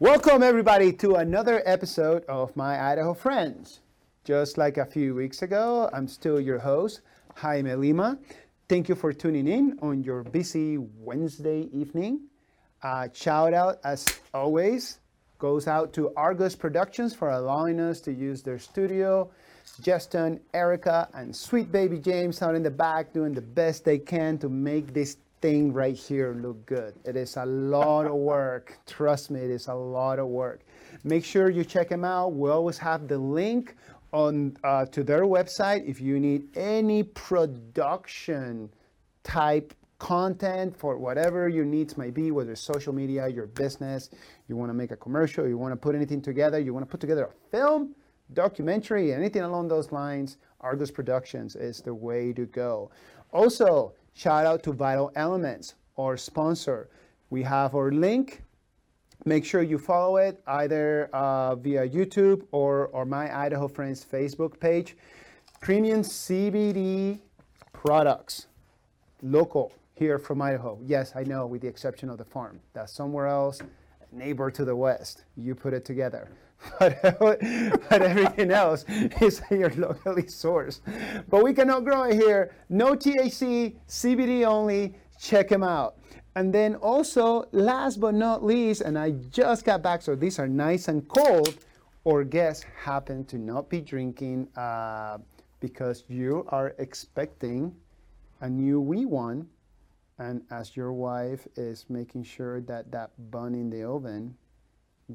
Welcome, everybody, to another episode of My Idaho Friends. Just like a few weeks ago, I'm still your host, Jaime Lima. Thank you for tuning in on your busy Wednesday evening. Uh, shout out, as always, goes out to Argos Productions for allowing us to use their studio. Justin, Erica, and sweet baby James out in the back doing the best they can to make this thing right here look good. It is a lot of work. Trust me, it is a lot of work. Make sure you check them out. We always have the link on uh, to their website if you need any production type content for whatever your needs might be, whether it's social media, your business, you want to make a commercial, you want to put anything together, you want to put together a film, documentary, anything along those lines, Argos Productions is the way to go. Also, shout out to Vital Elements, our sponsor. We have our link. Make sure you follow it either uh, via YouTube or, or My Idaho Friends Facebook page. Premium CBD products, local here from Idaho. Yes, I know, with the exception of the farm. That's somewhere else, neighbor to the west. You put it together. But, but everything else is here locally sourced. But we cannot grow it here. No THC, CBD only. Check them out. And then also, last but not least, and I just got back, so these are nice and cold. Or guests happen to not be drinking uh, because you are expecting a new wee one and as your wife is making sure that that bun in the oven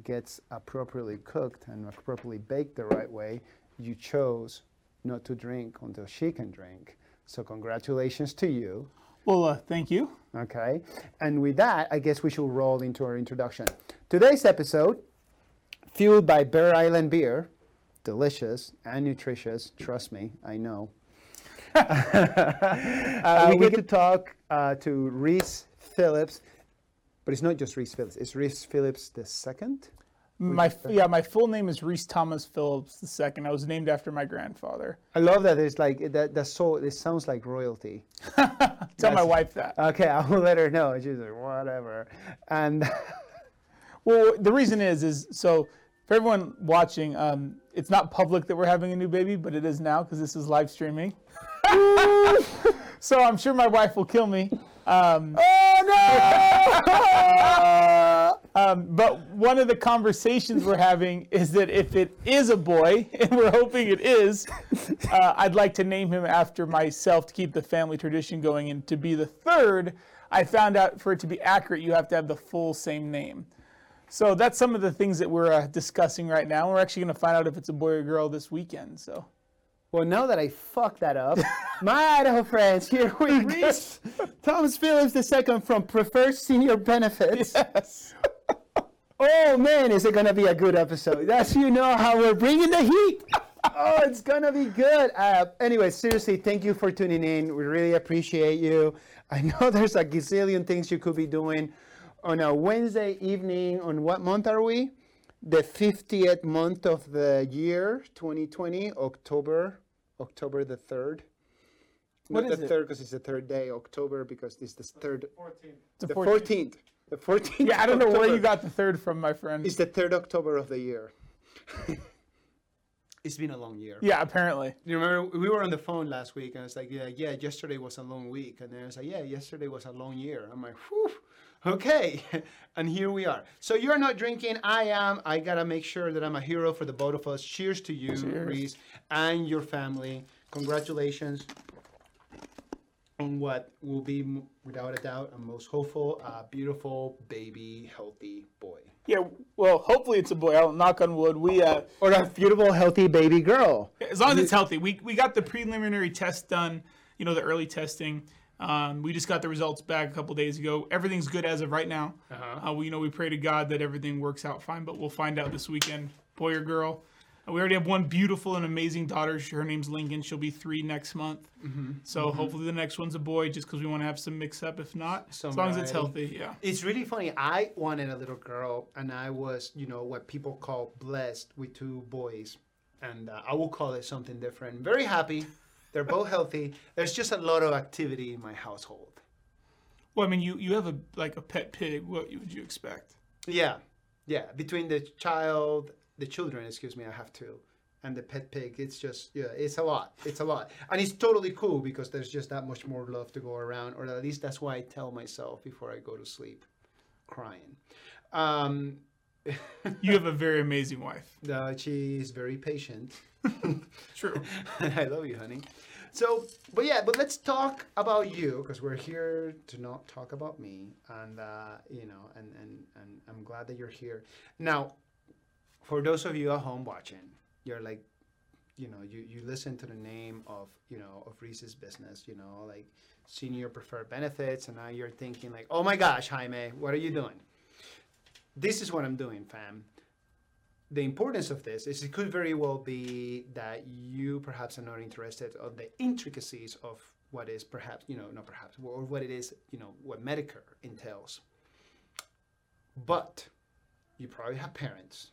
gets appropriately cooked and appropriately baked the right way, you chose not to drink until she can drink. So congratulations to you. Well, uh, thank you. Okay. And with that, I guess we should roll into our introduction. Today's episode, fueled by Bear Island beer, delicious and nutritious, trust me, I know. uh, we get to talk uh, to Reese Phillips, but it's not just Reese Phillips. It's Reese Phillips the second. My yeah, my full name is Reese Thomas Phillips II. I was named after my grandfather. I love that. It's like that. That's so. It sounds like royalty. Tell my wife that. Okay, I will let her know. She's like whatever. And Well, the reason is is so for everyone watching, um, it's not public that we're having a new baby, but it is now because this is live streaming. so I'm sure my wife will kill me. Um, oh Um, but one of the conversations we're having is that if it is a boy, and we're hoping it is, uh, I'd like to name him after myself to keep the family tradition going. And to be the third, I found out for it to be accurate, you have to have the full same name. So that's some of the things that we're uh, discussing right now. We're actually going to find out if it's a boy or girl this weekend. So Well, now that I fucked that up, my Idaho friends, here we go. Thomas Phillips II from Preferred Senior Benefits. yes, Oh man, is it gonna be a good episode? That's you know how we're bringing the heat. Oh, it's gonna be good. Uh, anyway, seriously, thank you for tuning in. We really appreciate you. I know there's a gazillion things you could be doing on a Wednesday evening. On what month are we? The 50th month of the year, 2020, October, October the third. What Not is the it? third because it's the third day, October because it's the third, the the 14th. 14th. The 14th. Yeah, I don't know where you got the third from, my friend. It's the third October of the year. it's been a long year. Yeah, apparently. You remember we were on the phone last week, and I was like, "Yeah, yeah, yesterday was a long week," and then I was like, "Yeah, yesterday was a long year." I'm like, "Whew, okay," and here we are. So you're not drinking. I am. I gotta make sure that I'm a hero for the both of us. Cheers to you, Cheers. Reese, and your family. Congratulations on what will be, without a doubt, a most hopeful, uh, beautiful baby, healthy boy. Yeah, well, hopefully it's a boy. I'll knock on wood. We, uh, Or a beautiful, healthy baby girl. as long as it's healthy, we we got the preliminary test done. You know, the early testing. Um, we just got the results back a couple days ago. Everything's good as of right now. Uh-huh. Uh, we you know we pray to God that everything works out fine, but we'll find out this weekend, boy or girl. Uh, we already have one beautiful and amazing daughter. Her name's Lincoln. She'll be three next month. Mm-hmm. So hopefully the next one's a boy, just because we want to have some mix up. If not, Some as long as it's healthy, yeah. It's really funny. I wanted a little girl, and I was, you know, what people call blessed with two boys. And uh, I will call it something different. Very happy. They're both healthy. There's just a lot of activity in my household. Well, I mean, you you have a like a pet pig. What would you expect? Yeah. yeah, between the child, the children, excuse me, I have two, and the pet pig, it's just yeah, it's a lot. It's a lot, and it's totally cool because there's just that much more love to go around, or at least that's why I tell myself before I go to sleep, crying. Um, You have a very amazing wife. uh, she is very patient. True. I love you, honey. So, but yeah, but let's talk about you because we're here to not talk about me, and uh, you know, and and and I'm glad that you're here. Now, for those of you at home watching, you're like, you know, you you listen to the name of you know of Reese's business, you know, like senior preferred benefits, and now you're thinking like, oh my gosh, Jaime, what are you doing? This is what I'm doing, fam. The importance of this is it could very well be that you perhaps are not interested on the intricacies of what is perhaps you know not perhaps or what it is you know what medicare entails. But you probably have parents.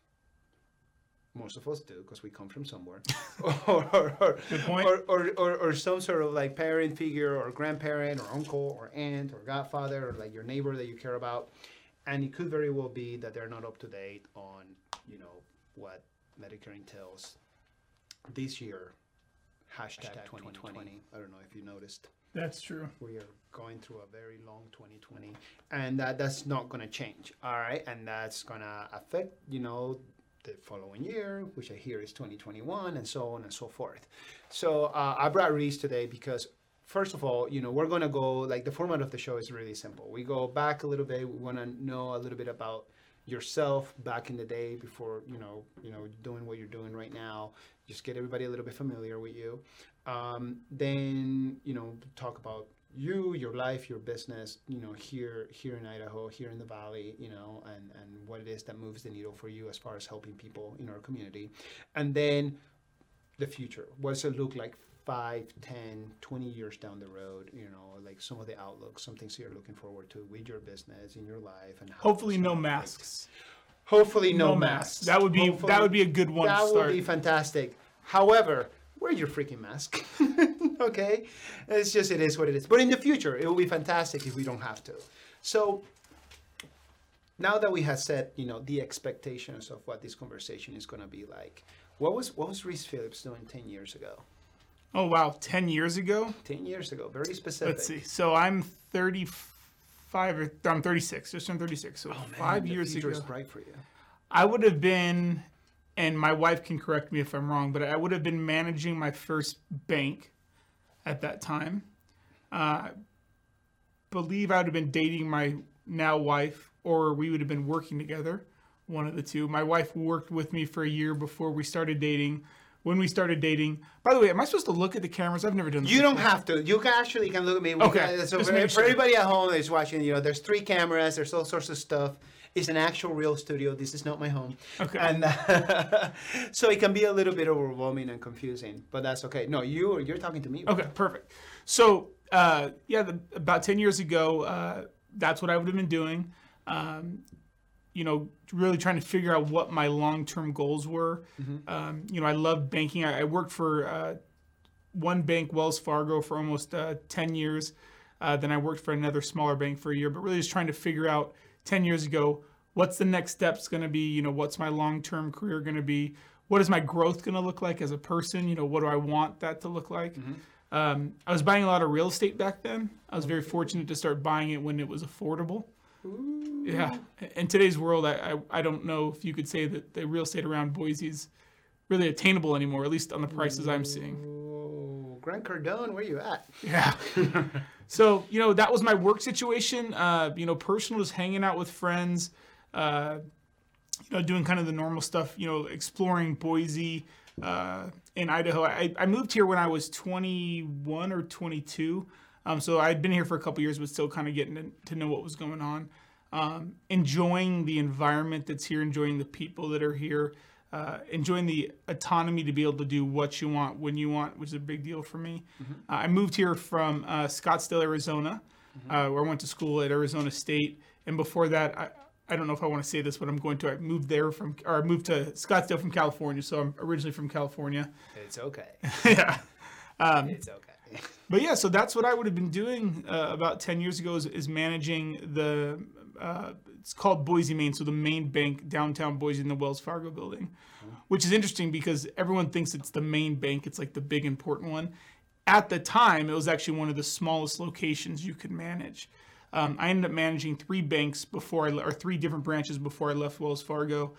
Most of us do because we come from somewhere. Or, or, or, Good point. Or, or, or, or some sort of like parent figure or grandparent or uncle or aunt or godfather or like your neighbor that you care about and it could very well be that they're not up to date on you know what medicare entails this year. Hashtag, 2020. i don't know if you noticed. That's true. we are going through a very long 2020 and that, that's not going to change all right? And that's going to affect you know the following year which i hear is 2021 and so on and so forth. So uh, i brought reese today because first of all you know we're going to go like the format of the show is really simple. We go back a little bit we want to know a little bit about yourself back in the day before you know you know doing what you're doing right now. Just get everybody a little bit familiar with you. Um, then you know talk about you your life your business you know here here in idaho here in the valley you know and and what it is that moves the needle for you as far as helping people in our community. And then the future. What does it look like 5 10 20 years down the road you know like some of the outlooks some things you're looking forward to with your business in your life and how Hopefully, no masks. hopefully no, No masks masks. That would be Hopefully- that would be a good one that to start. would be fantastic. However, wear your freaking mask. okay? It's just, it is what it is. But in the future, it will be fantastic if we don't have to. So, now that we have set, you know, the expectations of what this conversation is going to be like, what was what was Reese Phillips doing 10 years ago? Oh wow, ten years ago. 10 years ago, very specific. Let's see. So I'm 35 or I'm 36. Just turned 36. So Oh, Man, five years ago, is bright for you. I would have been, and my wife can correct me if I'm wrong, but I would have been managing my first bank at that time. Uh, believe I would have been dating my now wife, or we would have been working together, one of the two. My wife worked with me for a year before we started dating. When we started dating, by the way, am I supposed to look at the cameras? I've never done this. You don't before. have to. You can actually can look at me. We Okay, can- so just for, for everybody at home that's watching, you know, there's three cameras. There's all sorts of stuff. It's an actual real studio. This is not my home. Okay. And uh, so it can be a little bit overwhelming and confusing, but that's okay. No, you you're talking to me. Okay, perfect. So, uh, yeah, the, about 10 years ago, uh, that's what I would have been doing. Um, you know, really trying to figure out what my long term goals were. Um, you know, I loved banking. I, I worked for uh, one bank, Wells Fargo, for almost uh, 10 years. Uh, then I worked for another smaller bank for a year, but really just trying to figure out 10 years ago what's the next steps going to be? You know, what's my long term career going to be? What is my growth going to look like as a person? You know, what do I want that to look like? Um, I was buying a lot of real estate back then. I was very fortunate to start buying it when it was affordable. Yeah. In today's world, I, I, I don't know if you could say that the real estate around Boise is really attainable anymore, at least on the prices I'm seeing. Oh, Grant Cardone, where you at? Yeah. so, you know, that was my work situation. Uh, you know, personal, just hanging out with friends, uh, you know, doing kind of the normal stuff, you know, exploring Boise uh, in Idaho. I, I moved here when I was 21 or 22. Um, so I'd been here for a couple years, but still kind of getting to, to know what was going on. Um, enjoying the environment that's here, enjoying the people that are here, uh, enjoying the autonomy to be able to do what you want when you want, which is a big deal for me. Uh, I moved here from uh, Scottsdale, Arizona, uh, where I went to school at Arizona State, and before that, I, I don't know if I want to say this, but I'm going to. I moved there from, or I moved to Scottsdale from California, so I'm originally from California. It's okay. yeah. it's okay. But yeah, so that's what I would have been doing uh, about 10 years ago is, is managing the uh, it's called Boise, Main, So the main bank downtown Boise in the Wells Fargo building, which is interesting because everyone thinks it's the main bank. It's like the big important one. At the time, it was actually one of the smallest locations you could manage. Um, I ended up managing three banks before I, or three different branches before I left Wells Fargo.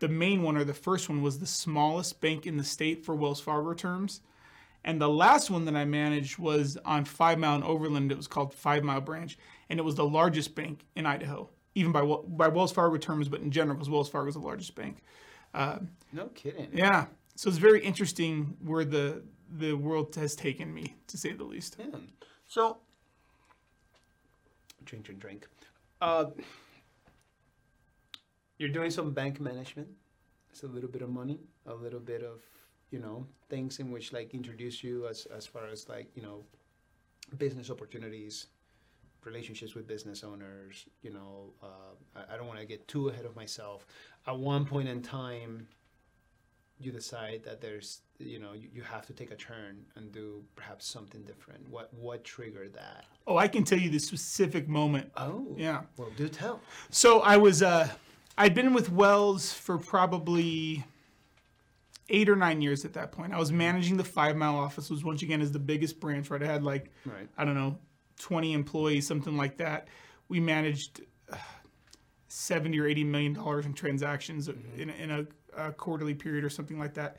The main one, or the first one, was the smallest bank in the state for Wells Fargo terms. And the last one that I managed was on Five Mile and Overland. It was called Five Mile Branch, and it was the largest bank in Idaho, even by by Wells Fargo terms, but in general, because Wells Fargo is the largest bank. No kidding. Yeah, so it's very interesting where the the world has taken me, to say the least. Yeah. So, drink, drink, drink. Uh, you're doing some bank management. It's a little bit of money, a little bit of you know things in which like introduce you as as far as like you know business opportunities, relationships with business owners. You know, uh, I, I don't want to get too ahead of myself. At one point in time, you decide that there's you know you, you have to take a turn and do perhaps something different what what triggered that Oh, I can tell you the specific moment. oh Yeah. well do tell So I was uh I'd been with Wells for probably eight or nine years at that point. I was mm-hmm. managing the five mile office, was once again is the biggest branch, right? I had like right I don't know, twenty employees, something like that. We managed uh, seventy or eighty million dollars in transactions uh, mm-hmm. in, in a, a quarterly period or something like that.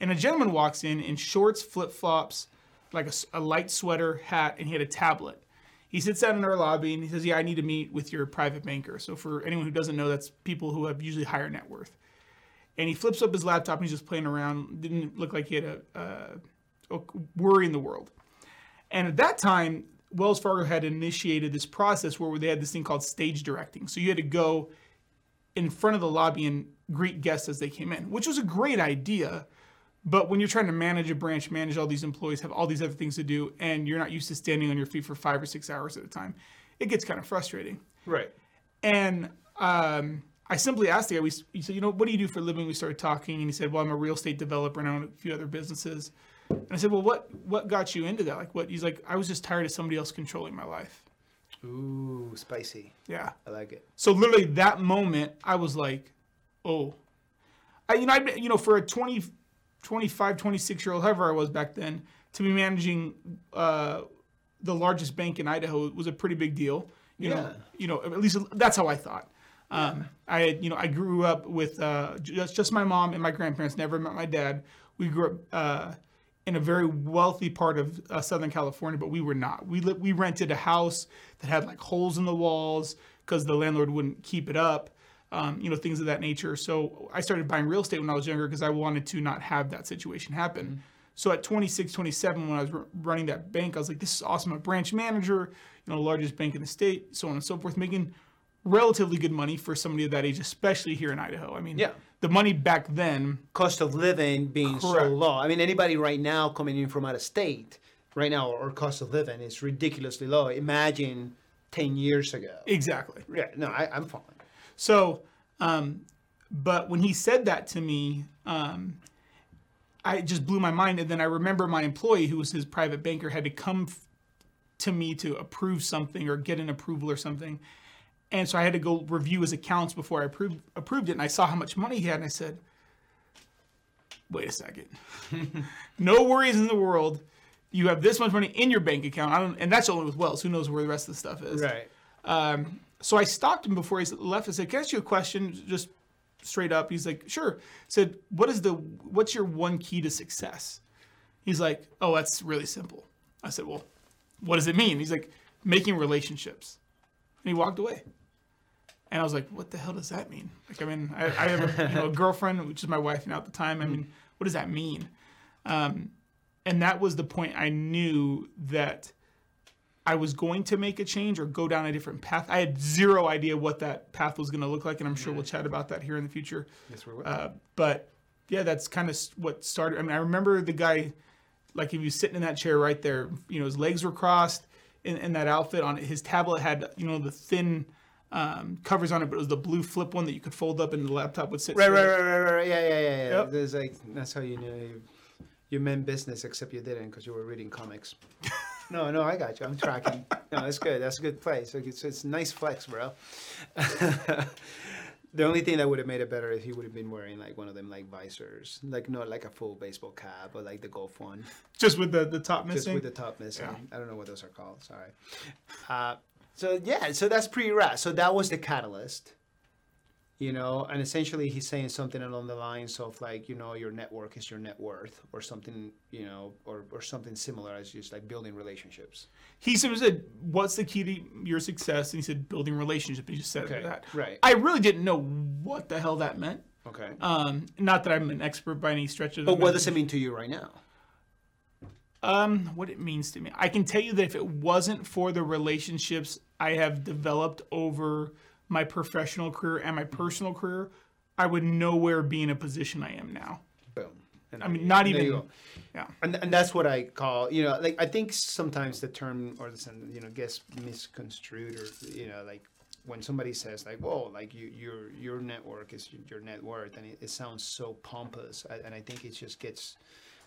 And a gentleman walks in in shorts, flip flops, like a light sweater, hat, and he had a tablet. He sits down in our lobby and he says, "Yeah, I need to meet with your private banker." So for anyone who doesn't know, that's people who have usually higher net worth. And he flips up his laptop and he's just playing around. Didn't look like he had a, a, a worry in the world. And at that time, Wells Fargo had initiated this process where they had this thing called stage directing. So you had to go in front of the lobby and greet guests as they came in, which was a great idea. But when you're trying to manage a branch, manage all these employees, have all these other things to do, and you're not used to standing on your feet for five or six hours at a time, it gets kind of frustrating. right And um, I simply asked the guy, we, he said, you know, what do you do for a living? We started talking, and he said, well, I'm a real estate developer and I own a few other businesses. And I said, well, what what got you into that? Like, what? He's like, I was just tired of somebody else controlling my life. ooh spicy Yeah. i like it So literally that moment, I was like, oh, I, you know, I, you know, for a 20, 25, 26 year old, however I was back then, to be managing uh, the largest bank in Idaho was a pretty big deal. You know, you know, at least that's how I thought. Um, I had, you know, I grew up with uh, just just my mom and my grandparents. Never met my dad. We grew up uh, in a very wealthy part of uh, Southern California, but we were not. We li- we rented a house that had like holes in the walls because the landlord wouldn't keep it up. Um, you know, things of that nature. So I started buying real estate when I was younger because I wanted to not have that situation happen. So at 26, 27, when I was r- running that bank, I was like, this is awesome. I'm a branch manager, you know, largest bank in the state, so on and so forth, making relatively good money for somebody of that age, especially here in Idaho. I mean, Yeah. the money back then, cost of living being so low i mean anybody right now coming in from out of state right now our cost of living is ridiculously low imagine 10 years ago exactly. yeah no I, i'm fine So, um, but when he said that to me, um, I just blew my mind. And then I remember my employee, who was his private banker, had to come f- to me to approve something or get an approval or something. And so I had to go review his accounts before I approved, approved it. And I saw how much money he had, and I said, wait a second. no worries in the world. You have this much money in your bank account. I don't, and that's only with Wells. Who knows where the rest of the stuff is? right Um, so I stopped him before he left. I said, "Can I ask you a question?" Just straight up. He's like, "Sure." I said, "What is the what's your one key to success?" He's like, "Oh, that's really simple." I said, "Well, what does it mean?" He's like, "Making relationships," and he walked away. And I was like, "What the hell does that mean?" Like, I mean, I, I have a, you know, a girlfriend, which is my wife now at the time. I mean, what does that mean? Um, and that was the point I knew that I was going to make a change or go down a different path. I had zero idea what that path was going to look like, and I'm sure we'll chat about that here in the future. yes we will Uh, but yeah, that's kind of what started. I mean, I remember the guy, like if he was sitting in that chair right there, you know, his legs were crossed in, in that outfit. On his tablet had, you know, the thin um, covers on it, but it was the blue flip one that you could fold up, and the laptop would sit. Right, right, right, right, right. Yeah, yeah, yeah. yeah. Yep. There's like that's how you knew you, you meant business, except you didn't because you were reading comics. No, no, I got you. I'm tracking. No, that's good. That's a good play. So it's, it's nice flex, bro. the only thing that would have made it better is he would have been wearing like one of them like visors, like not like a full baseball cap, but like the golf one, Just with the, the top missing. just with the top missing. I don't know what those are called. Sorry. Uh, so yeah, so that's pretty rad. So that was the catalyst. You know, and essentially he's saying something along the lines of like, you know, your network is your net worth, or something, you know, or, or something similar as just like building relationships. he said, "What's the key to your success?" And he said, "Building relationships." He just said Okay, that. right. I really didn't know what the hell that meant. Okay. Um, not that I'm an expert by any stretch of the But what does it mean to you right now? Um, what it means to me. I can tell you that if it wasn't for the relationships I have developed over my professional career and my personal career, I would nowhere be in a position I am now. Boom. And I mean, not even. Yeah. And, and that's what I call, you know, like I think sometimes the term or the sen- you know gets misconstrued or you know like when somebody says like, "Whoa, like you, your your network is your net worth," and it, it sounds so pompous, I, and I think it just gets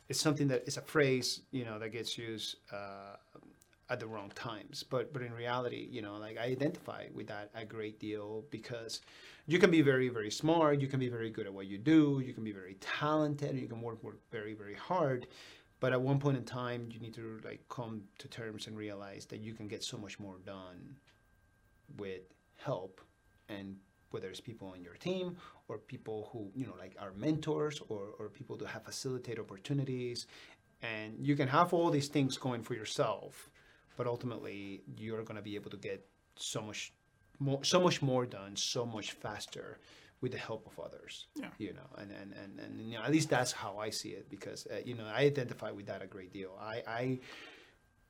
it's something that it's a phrase you know that gets used uh, at the wrong times. But but in reality, you know, like I identify with that a great deal because you can be very very smart, you can be very good at what you do, you can be very talented, you can work work very very hard. But at one point in time, you need to like come to terms and realize that you can get so much more done with help and whether it's people on your team or people who you know like are mentors or, or people to have facilitate opportunities and you can have all these things going for yourself but ultimately you're going to be able to get so much more so much more done so much faster with the help of others Yeah. you know and and, and, and you know at least that's how i see it because uh, you know i identify with that a great deal i i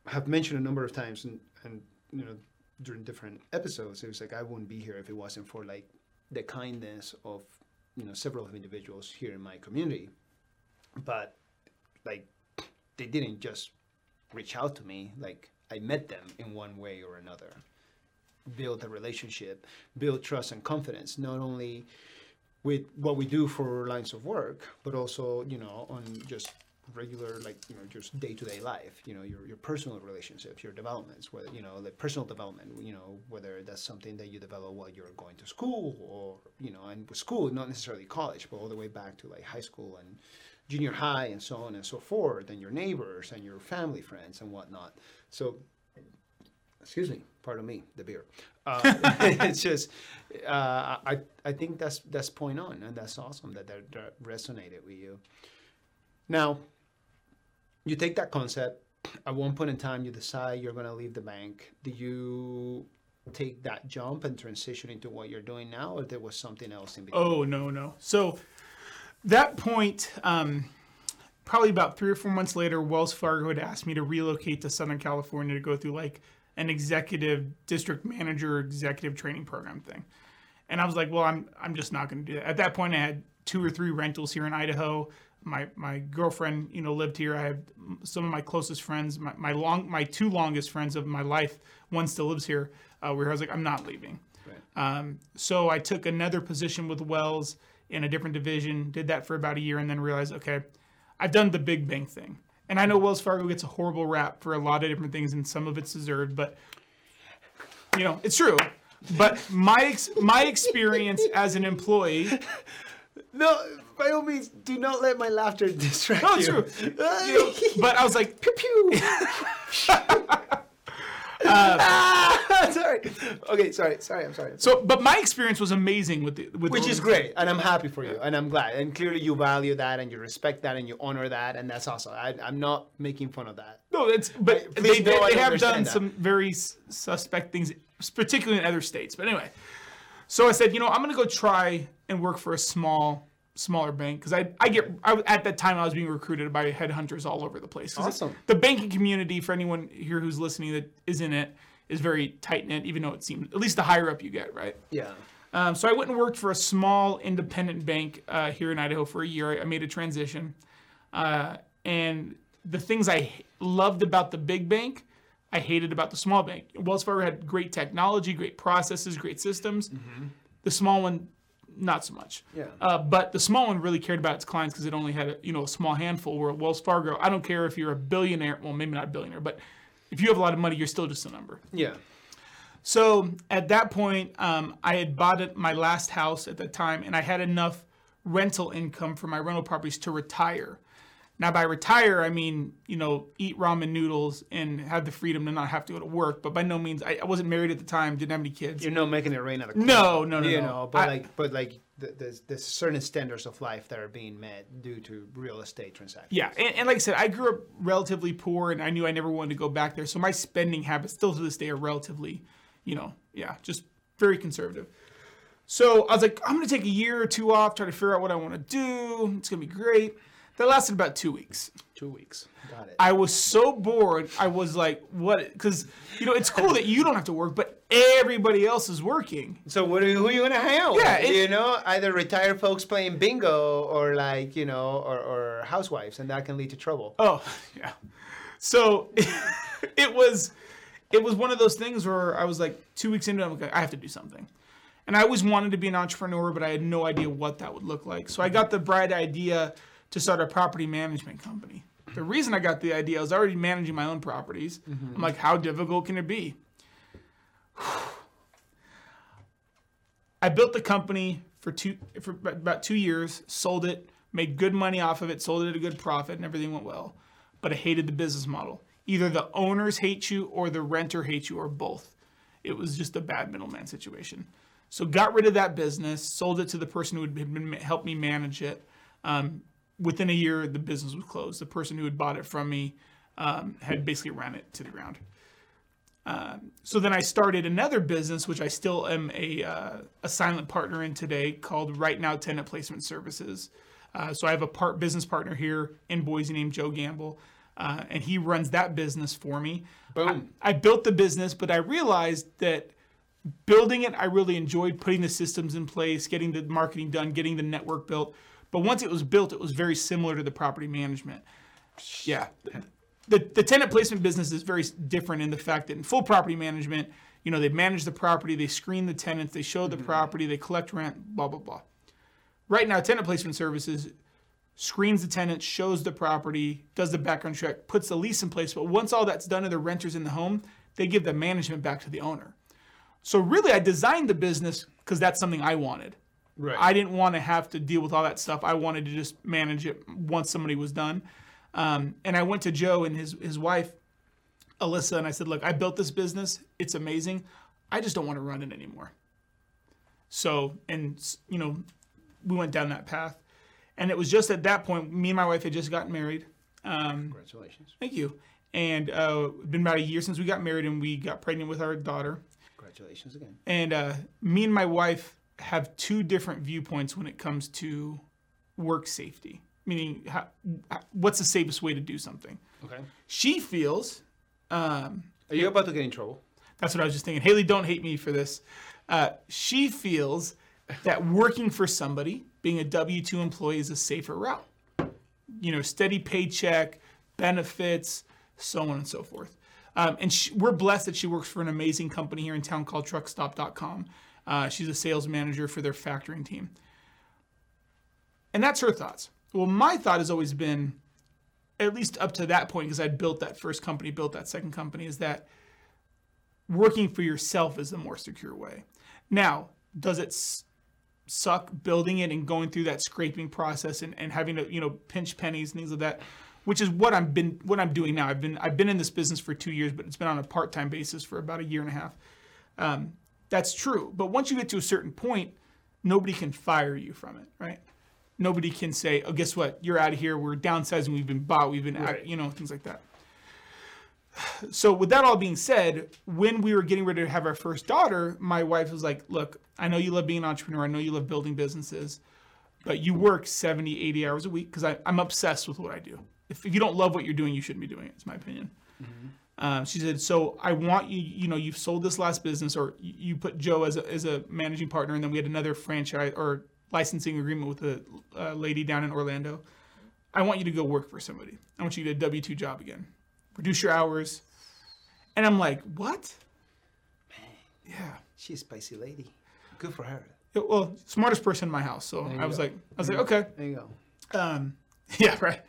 have mentioned a number of times and and you know during different episodes it was like i wouldn't be here if it wasn't for like the kindness of you know several of individuals here in my community but like they didn't just reach out to me like i met them in one way or another. Build a relationship build trust and confidence not only with what we do for lines of work but also you know on just regular like you know just day-to-day life you know your, your personal relationships your developments whether you know like personal development you know whether that's something that you develop while you're going to school or you know and with school not necessarily college but all the way back to like high school and junior high and so on and so forth and your neighbors and your family friends and whatnot. So excuse me pardon me the beer. Uh, it's just uh, I, I think that's that's point on and that's awesome that that, that resonated with you. Now you take that concept. At one point in time you decide you're going to leave the bank. Do you take that jump and transition into what you're doing now or there was something else in between? Oh no no. So that point, um, probably about three or four months later, Wells Fargo had asked me to relocate to Southern California to go through like an executive district manager executive training program thing. And I was like, well, I'm I'm just not going to do that. At that point, I had two or three rentals here in Idaho. My my girlfriend, you know, lived here. I have some of my closest friends, my, my long my two longest friends of my life. One still lives here. Uh, where I was like, I'm not leaving. Um, so I took another position with Wells in a different division, did that for about a year, and then realized, okay, I've done the big bang thing. And I know Wells Fargo gets a horrible rap for a lot of different things, and some of it's deserved, but you know, it's true. But my ex- my experience as an employee, no by all means do not let my laughter distract no, you it's true. You know, but I was like, pew pew Ah, sorry okay sorry sorry i'm sorry so. But my experience was amazing with the with which is great and i'm happy for you and i'm glad and clearly you value that and you respect that and you honor that and that's awesome I, i'm not making fun of that No, it's but Please they, they, they have done that. some very suspect things, particularly in other states. But anyway, so I said, you know, I'm gonna go try and work for a small, smaller bank because I I get I, at that time I was being recruited by headhunters all over the place. Awesome. The banking community, for anyone here who's listening that is in it, is very tight knit. Even though it seems, at least the higher up you get, right? yeah Um, so I went and worked for a small independent bank uh, here in Idaho for a year. I, I made a transition, uh, and the things I loved about the big bank, I hated about the small bank. Wells Fargo had great technology, great processes, great systems. The small one, not so much. Yeah. Uh, but the small one really cared about its clients because it only had a, you know a small handful. Where Wells Fargo, I don't care if you're a billionaire, well maybe not a billionaire, but If you have a lot of money, you're still just a number. Yeah. So at that point, um, I had bought it, my last house at the time, and I had enough rental income for my rental properties to retire. Now, by retire, I mean you know eat ramen noodles and have the freedom to not have to go to work. But by no means, I, I wasn't married at the time, didn't have any kids. You're not making it rain out of No, no, no, you no. know, but I- like, but like, th- there's there's certain standards of life that are being met due to real estate transactions. Yeah, and, and like I said, I grew up relatively poor, and I knew I never wanted to go back there. So my spending habits, still to this day, are relatively, you know, yeah, just very conservative. So I was like, I'm gonna take a year or two off, try to figure out what I want to do. It's gonna be great. That lasted about two weeks. Two weeks. Got it. I was so bored. I was like, what? Because you know, it's cool that you don't have to work, but everybody else is working. so what are you, who are you gonna hang out Yeah, with? it- you know, either retired folks playing bingo or like you know, or, or housewives, and that can lead to trouble. Oh, yeah. So it was it was one of those things where I was like two weeks into it, I'm like, I have to do something. And I always wanted to be an entrepreneur, but I had no idea what that would look like. So I got the bright idea to start a property management company. The reason I got the idea, I was already managing my own properties. I'm like, how difficult can it be? I built the company for two for about two years, sold it, made good money off of it, sold it at a good profit, and everything went well. But I hated the business model. Either the owners hate you or the renter hates you or both. It was just a bad middleman situation. So got rid of that business, sold it to the person who had been helped me manage it. Um, within a year, the business was closed. The person who had bought it from me um, had basically ran it to the ground. Um, so then I started another business, which I still am a, uh, a silent partner in today, called Right Now Tenant Placement Services. Uh, so I have a part business partner here in Boise named Joe Gamble, uh, and he runs that business for me. Boom. I built the business, but I realized that building it, I really enjoyed putting the systems in place, getting the marketing done, getting the network built. But once it was built, it was very similar to the property management. Yeah. The, the tenant placement business is very different in the fact that in full property management, you know, they manage the property, they screen the tenants, they show the mm-hmm. property, they collect rent, blah, blah, blah. Right now, tenant placement services screens the tenant, shows the property, does the background check, puts the lease in place. But once all that's done and the renter's in the home, they give the management back to the owner. So really, I designed the business because that's something I wanted. Right. I didn't want to have to deal with all that stuff. I wanted to just manage it once somebody was done. Um, and I went to Joe and his his wife, Alyssa, and I said, "Look, I built this business. It's amazing. I just don't want to run it anymore." So, and you know, we went down that path. And it was just at that point, me and my wife had just gotten married. Um, Congratulations. thank you. And uh, been about a year since we got married, and we got pregnant with our daughter. Congratulations again. And uh, me and my wife have two different viewpoints when it comes to work safety. Meaning, how, what's the safest way to do something? Okay. She feels um, Are you about to get in trouble? that's what I was just thinking. Haley, don't hate me for this. Uh, she feels that working for somebody, being a W 2 employee, is a safer route. You know, steady paycheck, benefits, so on and so forth. Um, and she, we're blessed that she works for an amazing company here in town called truckstop.com. Uh, she's a sales manager for their factoring team. And that's her thoughts. Well, my thought has always been, at least up to that point, because I built that first company, built that second company, is that working for yourself is the more secure way. Now, does it s- suck building it and going through that scraping process and, and having to, you know, pinch pennies and things like that, which is what I'm been what I'm doing now. I've been I've been in this business for two years, but it's been on a part-time basis for about a year and a half. Um, that's true. But once you get to a certain point, nobody can fire you from it, right? Nobody can say, "Oh, guess what? You're out of here. We're downsizing. We've been bought. We've been, out, you know, things like that." So, with that all being said, when we were getting ready to have our first daughter, my wife was like, "Look, I know you love being an entrepreneur. I know you love building businesses, but you work 70, 80 hours a week because I'm obsessed with what I do. If, if you don't love what you're doing, you shouldn't be doing it. It's my opinion." Mm-hmm. Um, she said, "So I want you. You know, you've sold this last business, or you put Joe as a, as a managing partner, and then we had another franchise or licensing agreement with a, a lady down in Orlando. I want you to go work for somebody. I want you to get a W two job again, reduce your hours." And I'm like, "What?" Yeah. She's a spicy lady. Good for her. Well, smartest person in my house. So I was go. like, I was like, okay. There you go. Um, yeah, right.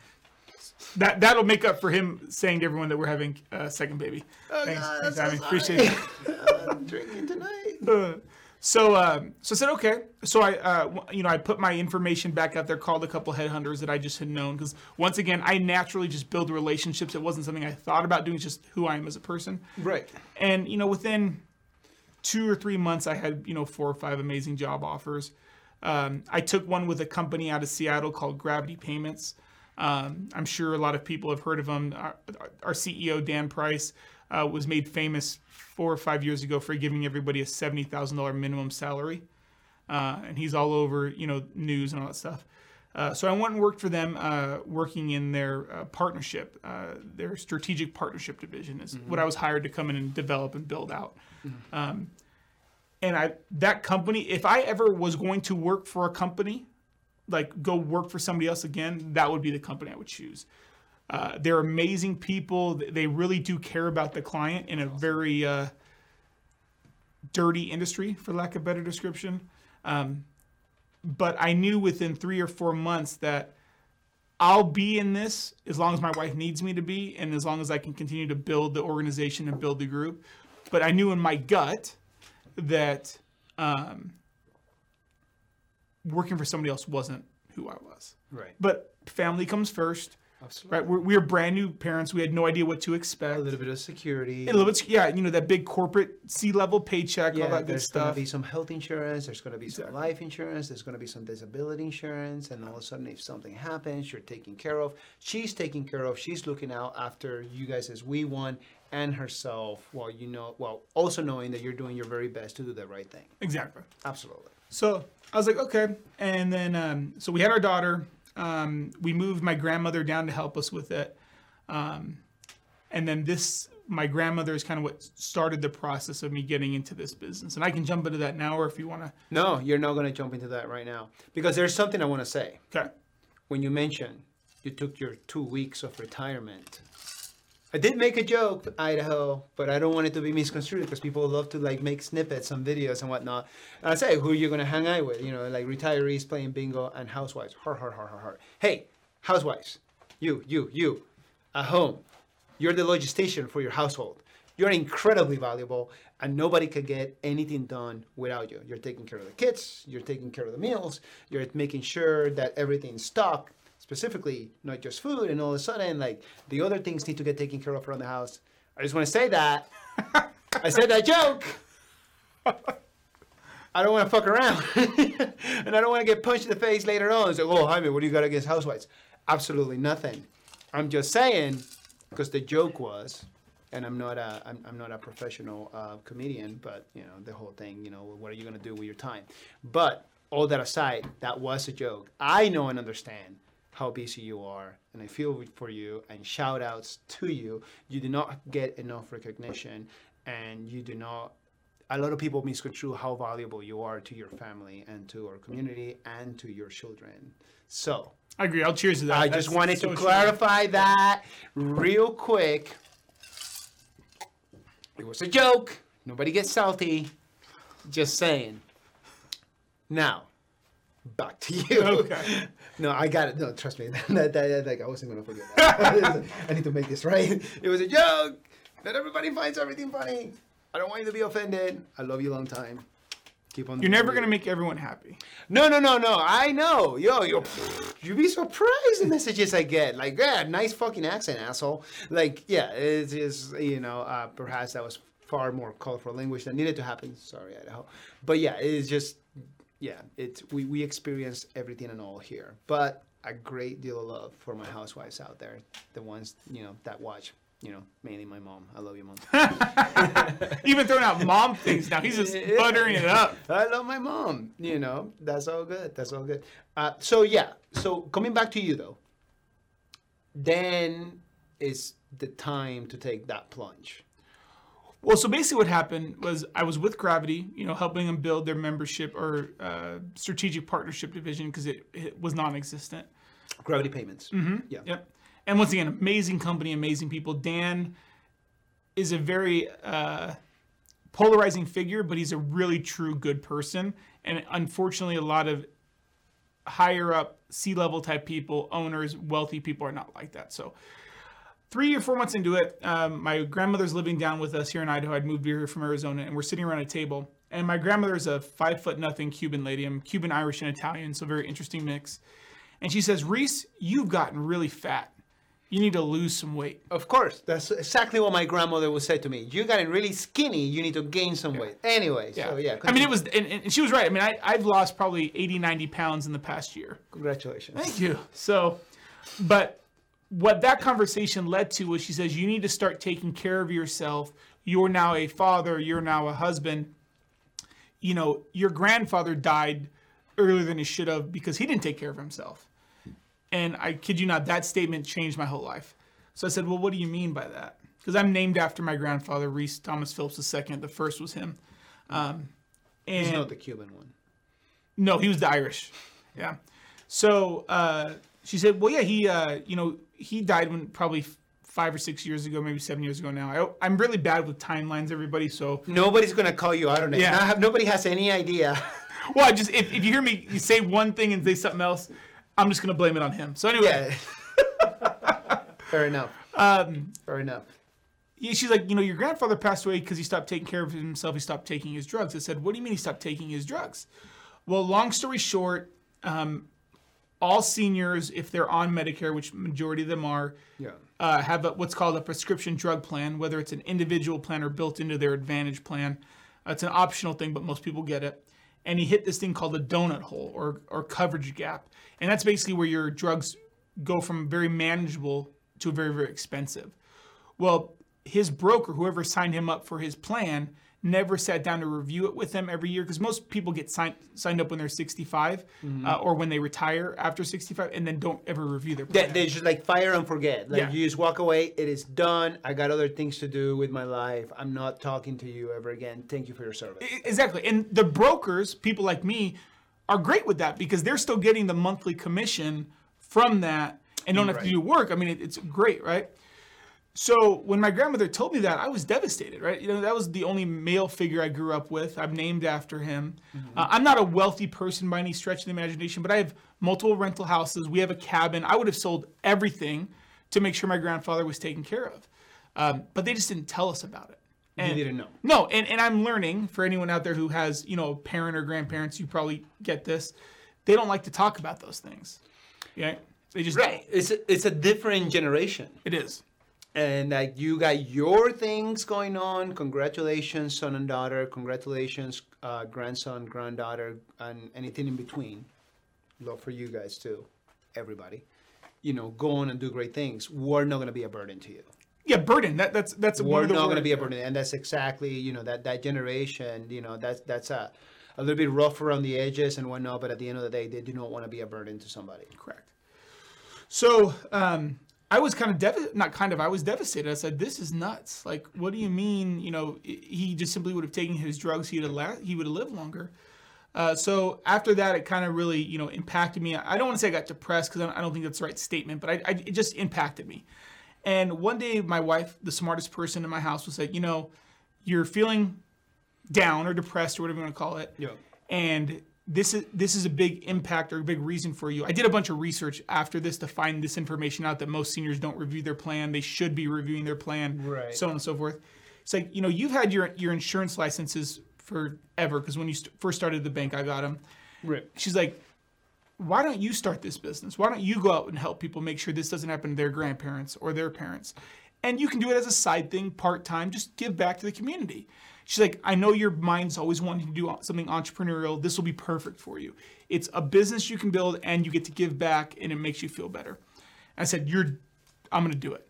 That that'll make up for him saying to everyone that we're having a second baby. Oh, Thanks, thanks, Abby. Appreciate it. I'm drinking tonight. Uh, so, um, so I said okay. So I, uh, you know, I put my information back out there, called a couple headhunters that I just had known because once again, I naturally just build relationships. It wasn't something I thought about doing; it's just who I am as a person. Right. And you know, within two or three months, I had you know four or five amazing job offers. Um, I took one with a company out of Seattle called Gravity Payments. Um, I'm sure a lot of people have heard of them. Our, our CEO Dan Price uh, was made famous four or five years ago for giving everybody a seventy thousand dollar minimum salary, uh, and he's all over you know news and all that stuff. Uh, so I went and worked for them, uh, working in their uh, partnership, uh, their strategic partnership division is what I was hired to come in and develop and build out. Um, and I that company, if I ever was going to work for a company, like go work for somebody else again, that would be the company I would choose. Uh, they're amazing people. They really do care about the client in a very uh, dirty industry, for lack of better description. Um, but I knew within three or four months that I'll be in this as long as my wife needs me to be, and as long as I can continue to build the organization and build the group. But I knew in my gut that um, working for somebody else wasn't who I was. Right. But family comes first, Absolutely. right? We're, we were brand new parents. We had no idea what to expect. A little bit of security. A little bit, yeah, you know, that big corporate C level paycheck, yeah, all that good stuff. there's going to be some health insurance. There's going to be some Exactly. life insurance. There's going to be some disability insurance. And all of a sudden, if something happens, you're taken care of. She's taken care of. She's looking out after you guys as we want and herself. While you know, well, also knowing that you're doing your very best to do the right thing. Exactly. Absolutely. So I was like, okay. And then, um, so we had our daughter. Um, we moved my grandmother down to help us with it. Um, and then this, my grandmother is kind of what started the process of me getting into this business. And I can jump into that now, or if you want to. No, you're not going to jump into that right now because there's something I want to say. Okay. when you mentioned you took your two weeks of retirement. I did make a joke, Idaho, but I don't want it to be misconstrued because people love to like make snippets on videos and whatnot. And I say, who are you gonna hang out with? You know, like retirees playing bingo and housewives. Har har har har har. Hey, housewives, you, you, you, at home, you're the logistician for your household. You're incredibly valuable, and nobody can get anything done without you. You're taking care of the kids, you're taking care of the meals, you're making sure that everything's stocked, specifically not just food, and all of a sudden, like the other things need to get taken care of around the house. I just want to say that. I said that joke. I don't want to fuck around, and I don't want to get punched in the face later on. Like, oh, Jaime, what do you got against housewives? Absolutely nothing. I'm just saying, because the joke was, and I'm not a I'm, I'm not a professional uh, comedian, but you know the whole thing. You know, what are you gonna do with your time? But all that aside, that was a joke. I know and understand how busy you are, and I feel for you. And shout outs to you. You do not get enough recognition, and you do not. A lot of people misconstrue how valuable you are to your family and to our community and to your children. So I agree. I'll cheers to that. I That's just wanted so to true. clarify that real quick. It was a joke. Nobody gets salty. Just saying. Now, back to you. Okay. No, I got it. No, trust me. that, that, that- like, I wasn't gonna forget that. I need to make this right. It was a joke. Not everybody finds everything funny. I don't want you to be offended. I love you a long time. Keep on. You're never going to make everyone happy. No, no, no, no. I know. Yo, yo, you'd be surprised the messages I get. Like, yeah, nice fucking accent, asshole. Like, yeah, it's just, you know, uh, perhaps that was far more colorful language that needed to happen. Sorry, Idaho. But yeah, it's just, yeah, it's we, we experience everything and all here. But a great deal of love for my housewives out there, the ones, you know, that watch. You know, mainly my mom. I love you, mom. Even throwing out mom things now. He's just buttering it up. I love my mom. You know, that's all good. That's all good. Uh, so yeah. So coming back to you though, then is the time to take that plunge. Well, so basically, what happened was I was with Gravity, you know, helping them build their membership or uh, strategic partnership division because it, it was non-existent. Gravity payments. Mm-hmm. Yeah. Yep. And once again, amazing company, amazing people. Dan is a very uh, polarizing figure, but he's a really true good person. And unfortunately, a lot of higher up C level type people, owners, wealthy people are not like that. So three or four months into it, um, my grandmother's living down with us here in Idaho. I'd moved here from Arizona, and we're sitting around a table. And my grandmother's a five foot nothing Cuban lady. I'm Cuban, Irish, and Italian, so very interesting mix. And she says, Reese, you've gotten really fat. You need to lose some weight. Of course, that's exactly what my grandmother would say to me. You got really skinny. You need to gain some weight. Anyway, so yeah. I mean, it was, and, and she was right. I mean, I, I've lost probably 80, 90 pounds in the past year. Congratulations. Thank you. So, but what that conversation led to was she says, you need to start taking care of yourself. You're now a father, you're now a husband. You know, your grandfather died earlier than he should have because he didn't take care of himself. And I kid you not, that statement changed my whole life. So I said, Well, what do you mean by that? Because I'm named after my grandfather, Reese Thomas Phillips II. The first was him. Um, and He's not the Cuban one. no, he was the Irish. Yeah. So uh, she said, "Well, yeah, he, uh, you know, he died when probably five or six years ago, maybe seven years ago now. I, I'm really bad with timelines, everybody. So, Nobody's gonna call you out on it. Yeah. Not- nobody has any idea. well, I just if, if you hear me say one thing and say something else, I'm just gonna blame it on him. So anyway, yeah. Fair enough. Um, Fair enough. yeah, she's like, you know, your grandfather passed away because he stopped taking care of himself. He stopped taking his drugs. I said, what do you mean he stopped taking his drugs? Well, long story short, um, all seniors, if they're on Medicare, which majority of them are, Yeah. uh, have a, what's called a prescription drug plan, whether it's an individual plan or built into their Advantage plan. Uh, it's an optional thing, but most people get it. And he hit this thing called a donut hole or, or coverage gap. And that's basically where your drugs go from very manageable to very, very expensive. Well, his broker, whoever signed him up for his plan, never sat down to review it with them every year because most people get signed signed up when they're 65 uh, or when they retire after 65 and then don't ever review their plan. They, they just like fire and forget. Like Yeah. you just walk away. It is done. I got other things to do with my life. I'm not talking to you ever again. Thank you for your service. Exactly. And the brokers, people like me, are great with that because they're still getting the monthly commission from that and don't have to do work. I mean, it, it's great, right? So when my grandmother told me that, I was devastated, right? You know, that was the only male figure I grew up with. I'm named after him. Uh, I'm not a wealthy person by any stretch of the imagination, but I have multiple rental houses. We have a cabin. I would have sold everything to make sure my grandfather was taken care of. Um, but they just didn't tell us about it. And, they didn't know. No, and, and I'm learning for anyone out there who has, you know, a parent or grandparents, you probably get this. They don't like to talk about those things. Yeah. They just don't. It's a, it's a different generation. It is. And like you got your things going on. Congratulations son and daughter. Congratulations uh, grandson granddaughter and anything in between. Love for you guys too everybody. You know go on and do great things. We're not going to be a burden to you. Yeah, burden. That that's that's we're not going to be a burden and that's exactly you know that that generation you know that's that's a a little bit rough around the edges and whatnot but at the end of the day they do not want to be a burden to somebody. Correct. So um, I was kind of dev- not kind of. I was devastated. I said, "This is nuts. Like, what do you mean? You know, he just simply would have taken his drugs. He'd have la- he would have lived longer." Uh, so after that, it kind of really, you know, impacted me. I don't want to say I got depressed because I don't think that's the right statement, but I, I, it just impacted me. And one day, my wife, the smartest person in my house, was like, "You know, you're feeling down or depressed or whatever you want to call it, Yeah. and this is this is a big impact or a big reason for you. I did a bunch of research after this to find this information out that most seniors don't review their plan. They should be reviewing their plan, Right. so on and so forth. It's like you know you've had your your insurance licenses forever because when you st- first started the bank, I got them. right She's like, why don't you start this business? Why don't you go out and help people make sure this doesn't happen to their grandparents or their parents? And you can do it as a side thing, part time, just give back to the community. She's like, I know your mind's always wanting to do something entrepreneurial. This will be perfect for you. It's a business you can build and you get to give back and it makes you feel better. I said, You're, I'm going to do it.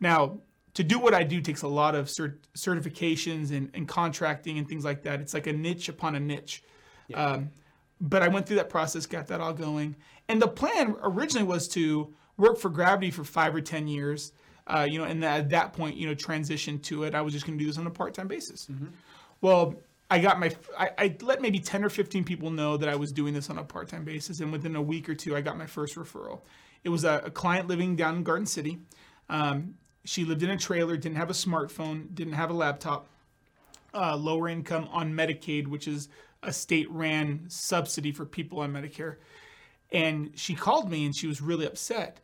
Now, to do what I do takes a lot of cert- certifications and, and contracting and things like that. It's like a niche upon a niche. Um, but I went through that process, got that all going. And the plan originally was to work for Gravity for five or 10 years, uh, you know, and at that point, you know, transition to it. I was just going to do this on a part time basis. Well, I got my, I, I let maybe 10 or 15 people know that I was doing this on a part time basis. And within a week or two, I got my first referral. It was a, a client living down in Garden City. Um, she lived in a trailer, didn't have a smartphone, didn't have a laptop uh, lower income on Medicaid, which is a state ran subsidy for people on Medicare. and she called me and she was really upset.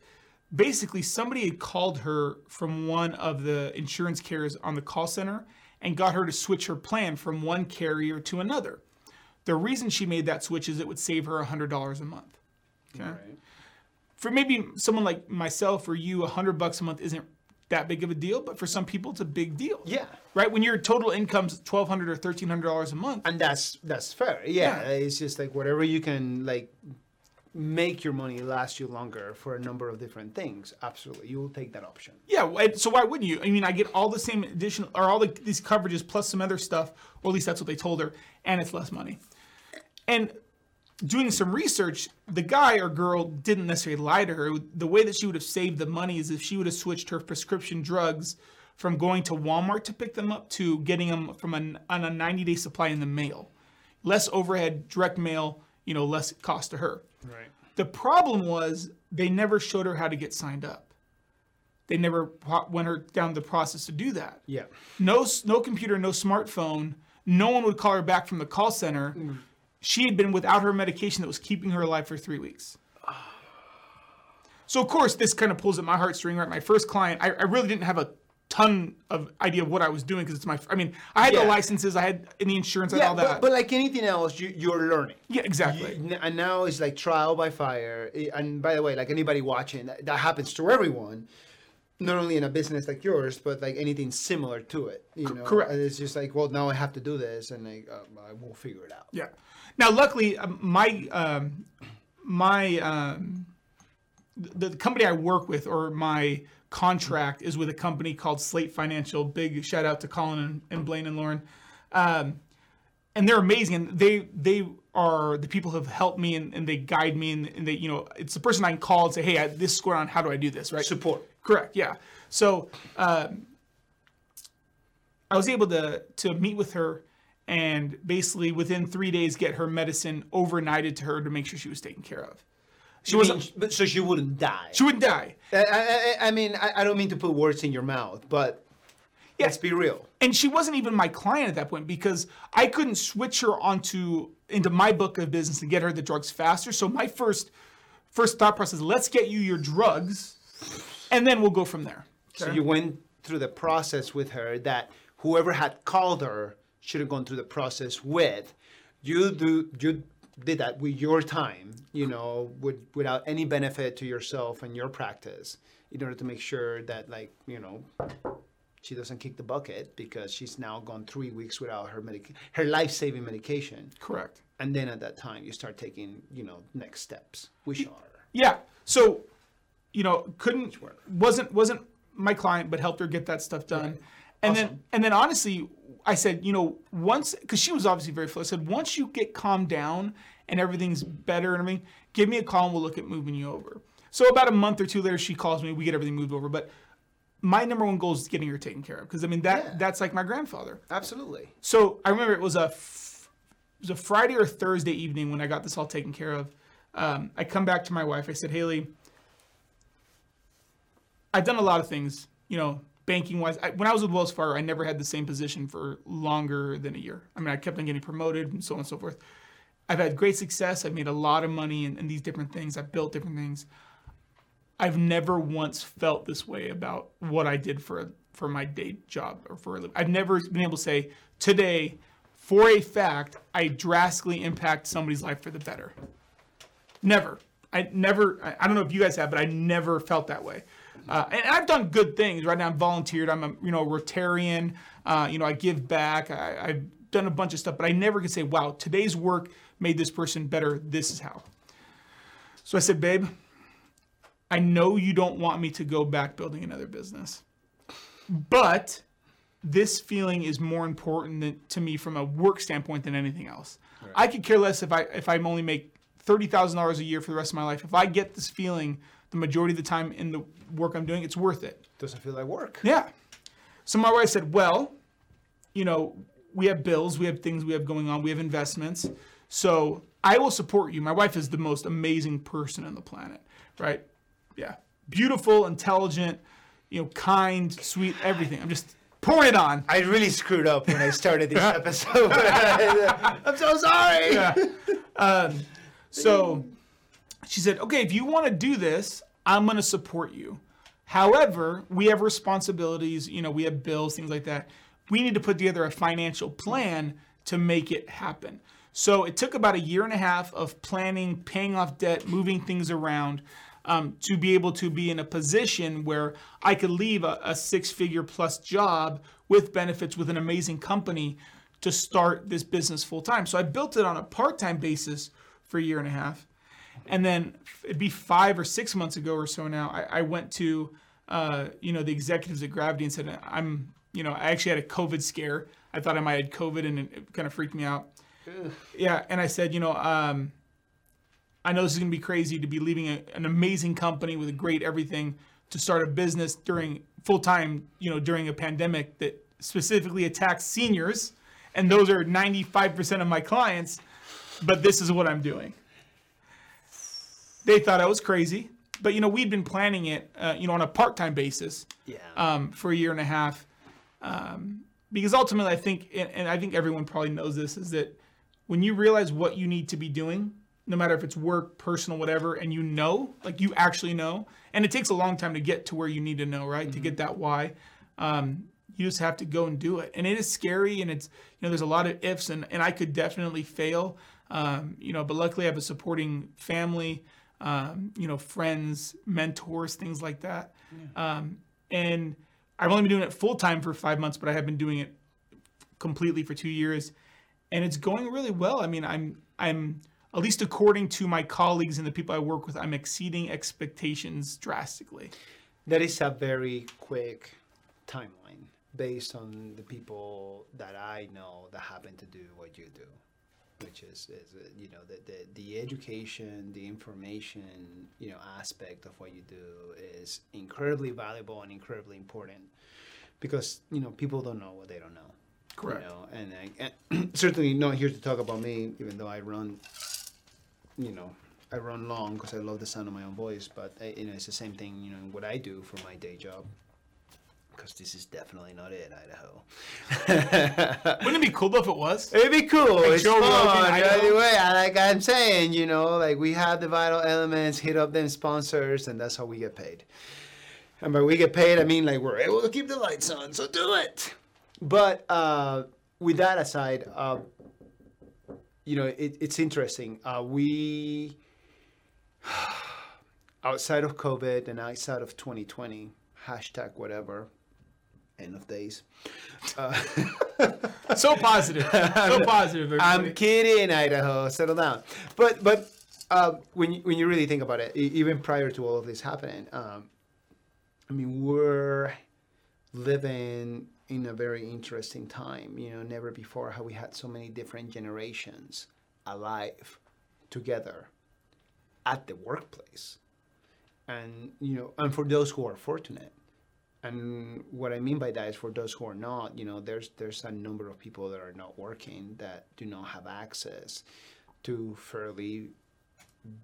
Basically, somebody had called her from one of the insurance carriers on the call center and got her to switch her plan from one carrier to another. The reason she made that switch is it would save her $100 a month. Okay. For maybe someone like myself or you, 100 bucks a month isn't that big of a deal, but for some people it's a big deal. Yeah. Right? When your total income's 1,200 or $1,300 a month. And that's that's fair. Yeah, Yeah. it's just like whatever you can like make your money last you longer for a number of different things. Absolutely, you will take that option. Yeah, so why wouldn't you? I mean, I get all the same additional or all the, these coverages plus some other stuff, or at least that's what they told her, and it's less money. And doing some research, the guy or girl didn't necessarily lie to her. The way that she would have saved the money is if she would have switched her prescription drugs from going to Walmart to pick them up to getting them from an, on a 90 day supply in the mail. Less overhead, direct mail, you know, less cost to her. Right. The problem was they never showed her how to get signed up. They never went her down the process to do that. Yeah. No, no computer, no smartphone. No one would call her back from the call center. Mm. She had been without her medication that was keeping her alive for three weeks. Ah. So of course, this kind of pulls at my heartstring. Right, my first client, I, I really didn't have a ton of idea of what I was doing because it's my. I mean, I had Yeah. the licenses, I had the insurance, I had all that. but, but like anything else, you, you're learning. yeah, exactly. You- and now it's like trial by fire. And by the way, like anybody watching, that, that happens to everyone. Not only in a business like yours, but like anything similar to it. You know, correct. And it's just like, well, now I have to do this, and like, um, I will figure it out. Yeah. Now, luckily, um, my um, my um, the, the company I work with or my contract is with a company called Slate Financial. Big shout out to Colin and, and Blaine and Lauren, um, and they're amazing. And they they are the people who have helped me and, and they guide me and, and they you know it's the person I can call and say, hey, I, this is going on. How do I do this? Right. Support. Correct. Yeah. So um, I was able to to meet with her and basically within three days get her medicine overnighted to her to make sure she was taken care of. She wasn't. mean, so she wouldn't die. She wouldn't die. I, I, I- mean, I, I don't mean to put words in your mouth, but let's be real. and she wasn't even my client at that point because I couldn't switch her onto into my book of business and get her the drugs faster. So my first first thought process: let's get you your drugs, and then we'll go from there. So you went through the process with her that whoever had called her should have gone through the process with. You do you did that with your time, you know, with, without any benefit to yourself and your practice, in order to make sure that like you know she doesn't kick the bucket because she's now gone three weeks without her medic- her life saving medication, Correct. and then at that time you start taking you know next steps, which are Yeah. So, you know, couldn't wasn't wasn't my client, but helped her get that stuff done. And then and then honestly, I said, you know, once because she was obviously very full. I said, once you get calmed down and everything's better and everything, give me a call and we'll look at moving you over. So about a month or two later, she calls me. We get everything moved over. But my number one goal is getting her taken care of because I mean that Yeah. that's like my grandfather. absolutely So I remember it was a f- it was a Friday or Thursday evening when I got this all taken care of. Um, I come back to my wife. I said, Haley, I've done a lot of things, you know, banking wise. I, when I was with Wells Fargo, I never had the same position for longer than a year. I mean, I kept on getting promoted and so on and so forth. I've had great success. I've made a lot of money in, in these different things. I've built different things. I've never once felt this way about what I did for for my day job or for a living. I've never been able to say today, for a fact, I drastically impact somebody's life for the better. Never. I never. I, I don't know if you guys have, but I never felt that way. Uh, and I've done good things. Right now, I'm volunteered. I'm a you know Rotarian. Uh, you know, I give back. I, I've done a bunch of stuff, but I never could say, "Wow, today's work made this person better." This is how. So I said, "Babe, I know you don't want me to go back building another business, but this feeling is more important than, to me from a work standpoint than anything else. I could care less if I if I only make thirty thousand dollars a year for the rest of my life. If I get this feeling the majority of the time in the work I'm doing, it's worth it. doesn't feel like work. Yeah. So my wife said, "Well, you know, we have bills, we have things we have going on, we have investments. So I will support you." My wife is the most amazing person on the planet, right? Yeah, beautiful, intelligent, you know, kind, sweet, everything. I'm just pouring it on. I really screwed up when I started this episode. I'm so sorry. Um so she said, okay, if you want to do this, I'm going to support you. However, we have responsibilities, you know, we have bills, things like that. We need to put together a financial plan to make it happen. So it took about a year and a half of planning, paying off debt, moving things around um, to be able to be in a position where I could leave a, a six figure plus job with benefits with an amazing company to start this business full time. So I built it on a part time basis for a year and a half. And then it'd be five or six months ago or so now, I, I went to, uh, you know, the executives at Gravity and said, I'm, you know, I actually had a COVID scare. I thought I might have COVID and it, kind of freaked me out. Yeah. And I said, you know, um, I know this is going to be crazy to be leaving a, an amazing company with a great everything to start a business during full time, you know, during a pandemic that specifically attacks seniors. And those are 95% of my clients. But this is what I'm doing. They thought I was crazy. But, you know, we'd been planning it, uh, you know, on a part time basis Yeah. um, for a year and a half. Um, because ultimately, I think, and, and I think everyone probably knows this, is that when you realize what you need to be doing, no matter if it's work, personal, whatever, and you know, like you actually know, and it takes a long time to get to where you need to know, right? To get that why. Um, you just have to go and do it. And it is scary and it's, you know, there's a lot of ifs and, and I could definitely fail. Um, you know, but luckily I have a supporting family, um, you know, friends, mentors, things like that. Um, and I've only been doing it full time for five months, but I have been doing it completely for two years, and it's going really well. I mean, I'm I'm at least according to my colleagues and the people I work with, I'm exceeding expectations drastically. That is a very quick timeline based on the people that I know that happen to do what you do, which is, is uh, you know the, the the education, the information, you know aspect of what you do is incredibly valuable and incredibly important because you know people don't know what they don't know. Correct. You know, and, I, and certainly not here to talk about me, even though I run, you know, I run long because I love the sound of my own voice. But I, you know, it's the same thing, you know, what I do for my day job. Because this is definitely not it, Idaho. Wouldn't it be cool though if it was? It'd be cool. it's Joe Rogan, fun. Idaho. Anyway, like I'm saying, you know, like we have the vital elements, hit up them sponsors, and that's how we get paid. And by we get paid, I mean like we're able to keep the lights on, so do it. But uh, with that aside, uh, you know, it, it's interesting. Uh, we, outside of COVID and outside of 2020, hashtag whatever, end of days. Uh, So positive, so positive. I'm kidding, Idaho. Settle down. But but uh, when you, when you really think about it, even prior to all of this happening, um, I mean, we're living in a very interesting time. You know, never before have we had so many different generations alive together at the workplace, and you know, and for those who are fortunate. And what I mean by that is for those who are not, you know, there's there's a number of people that are not working that do not have access to fairly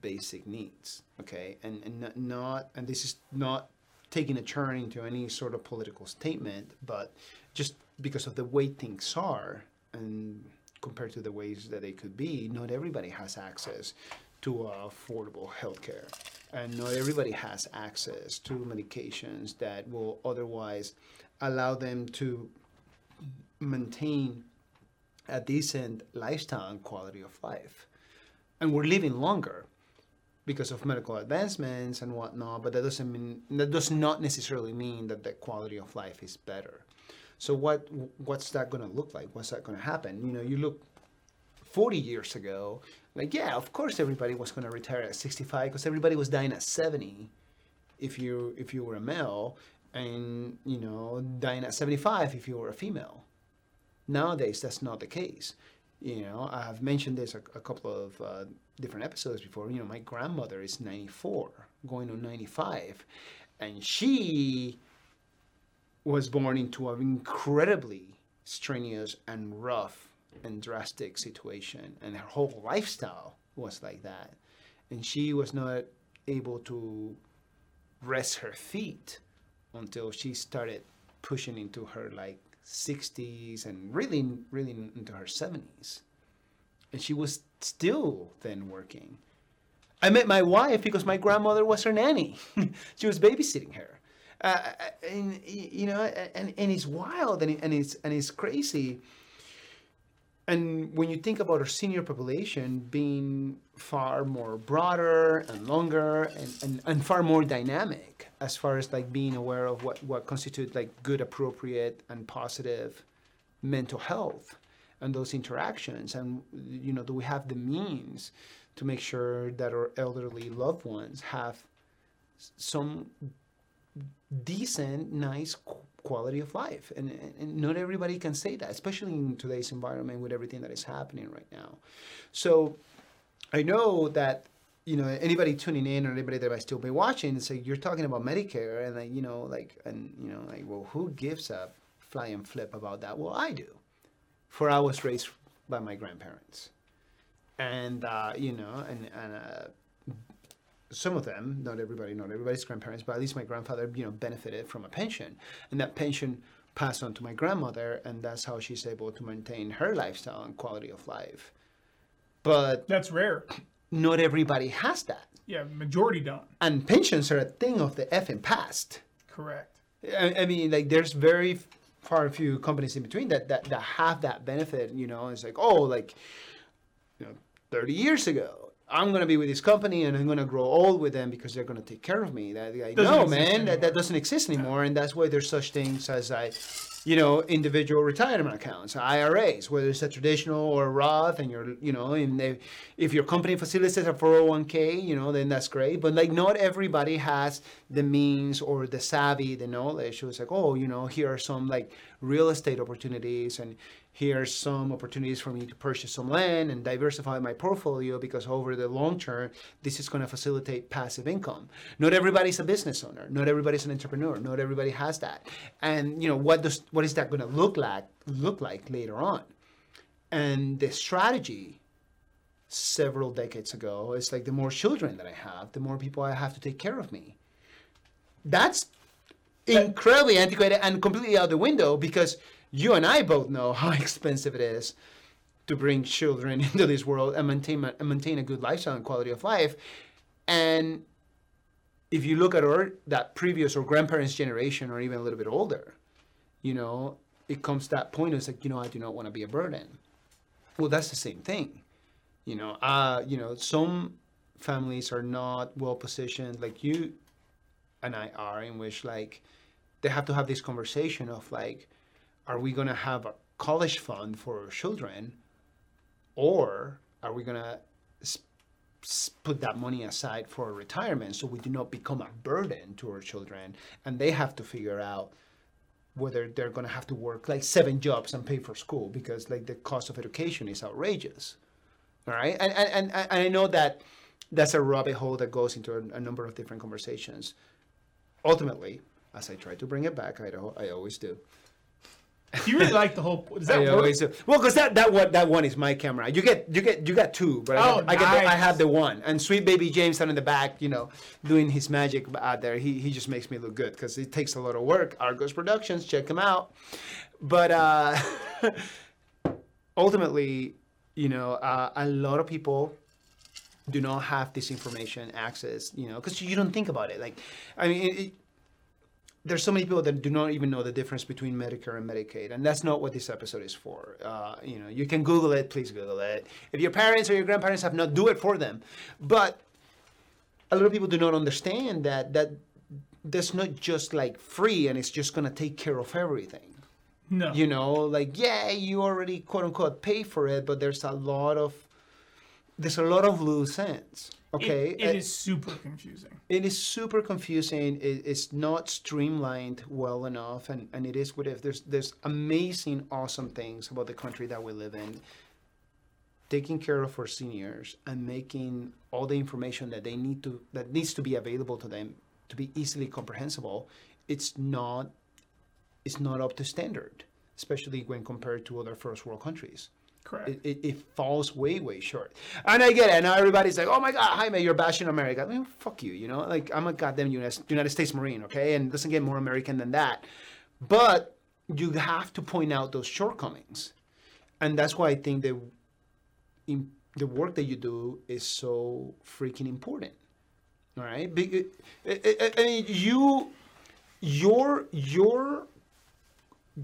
basic needs. Okay, and and not- and this is not taking a turn into any sort of political statement, but just because of the way things are and compared to the ways that they could be, not everybody has access to uh, affordable healthcare, and not everybody has access to medications that will otherwise allow them to maintain a decent lifestyle and quality of life. And we're living longer because of medical advancements and whatnot, but that doesn't mean that does not necessarily mean that the quality of life is better. So what what's that going to look like? What's that going to happen? You know, you look 40 years ago, like yeah, of course everybody was going to retire at 65 because everybody was dying at 70 if you if you were a male and you know dying at 75 if you were a female. Nowadays, that's not the case. You know, I've mentioned this a, a couple of uh, different episodes before. You know, my grandmother is 94, going on 95, and she was born into an incredibly strenuous and rough and drastic situation, and her whole lifestyle was like that. And she was not able to rest her feet until she started pushing into her like 60s and really really into her 70s and she was still then working I met my wife because my grandmother was her nanny. she was babysitting her. Uh, and you know, and, and it's wild and, and it's and it's crazy. And when you think about our senior population being far more broader and longer and, and, and far more dynamic as far as like being aware of what, what constitutes like good, appropriate and positive mental health and those interactions and you know do we have the means to make sure that our elderly loved ones have some decent nice quality of life. And, and not everybody can say that especially in today's environment with everything that is happening right now. So i know that you know anybody tuning in or anybody that might still be watching and say you're talking about medicare and like you know like and you know like well who gives a fly and flip about that? Well i do. For I was raised by my grandparents, and uh, you know, and and uh, some of them, not everybody, not everybody's grandparents, but at least my grandfather, you know, benefited from a pension, and that pension passed on to my grandmother, and that's how she's able to maintain her lifestyle and quality of life. But that's rare. Not everybody has that. Yeah, majority don't. And pensions are a thing of the effing past. Correct. I, I mean, like, there's very far few companies in between that, that that have that benefit. You know, it's like oh, like you know, 30 years ago, I'm gonna be with this company and I'm gonna grow old with them because they're gonna take care of me. That like, no, man, that, that doesn't exist anymore, and that's why there's such things as I you know, individual retirement accounts, IRAs, whether it's a traditional or a Roth, and you're, you know, and if your company facilitates a 401k, you know, then that's great. But like, not everybody has the means or the savvy, the knowledge. So it's like, oh, you know, here are some like real estate opportunities, and here's some opportunities for me to purchase some land and diversify my portfolio because over the long term, this is going to facilitate passive income. Not everybody's a business owner. Not everybody's an entrepreneur. Not everybody has that. And you know what does what is that going to look like look like later on? And the strategy several decades ago is like the more children that I have, the more people I have to take care of me. That's incredibly antiquated and completely out the window because you and I both know how expensive it is to bring children into this world and maintain and maintain a good lifestyle and quality of life. And if you look at our that previous or grandparents' generation or even a little bit older, you know, it comes to that point. It's like, you know, I do not want to be a burden. Well, that's the same thing. You know, uh, you know, some families are not well positioned like you and I are, in which like they have to have this conversation of like, are we going to have a college fund for our children? Or are we going to put that money aside for retirement so we do not become a burden to our children? And they have to figure out whether they're going to have to work like seven jobs and pay for school because like the cost of education is outrageous. All right? And and, and, and i know that that's a rabbit hole that goes into a, a number of different conversations. Ultimately as i try to bring it back i, I always do you really like the whole. Does that I always do. Well, because that that one that one is my camera. You get you get you got two, but oh, I, get, I, get I have the one. And sweet baby James down in the back, you know, doing his magic out there. He he just makes me look good because it takes a lot of work. Argos Productions, check him out. But uh, ultimately, you know, uh, a lot of people do not have this information access. You know, because you don't think about it. Like, I mean. It, there's so many people that do not even know the difference between Medicare and Medicaid, and that's not what this episode is for. Uh, you know, you can Google it. Please Google it. If your parents or your grandparents have not, do it for them. But a lot of people do not understand that that that's not just like free and it's just gonna take care of everything. No. You know, like yeah, you already quote unquote pay for it, but there's a lot of there's a lot of loose ends. Okay, it, it uh, is super confusing. It is super confusing. It, it's not streamlined well enough, and, and it is what if there's there's amazing, awesome things about the country that we live in. Taking care of our seniors and making all the information that they need to that needs to be available to them to be easily comprehensible. It's not it's not up to standard, especially when compared to other first world countries. Correct. It, it, it, falls way, way short. And I get it. Now everybody's like, oh my God, Jaime, you're bashing America. I mean, fuck you, you know? Like, I'm a goddamn United, States Marine, okay? And doesn't get more American than that. But you have to point out those shortcomings. And that's why I think that, in, the work that you do is so freaking important. All right, Be- I, I- I mean, you, your your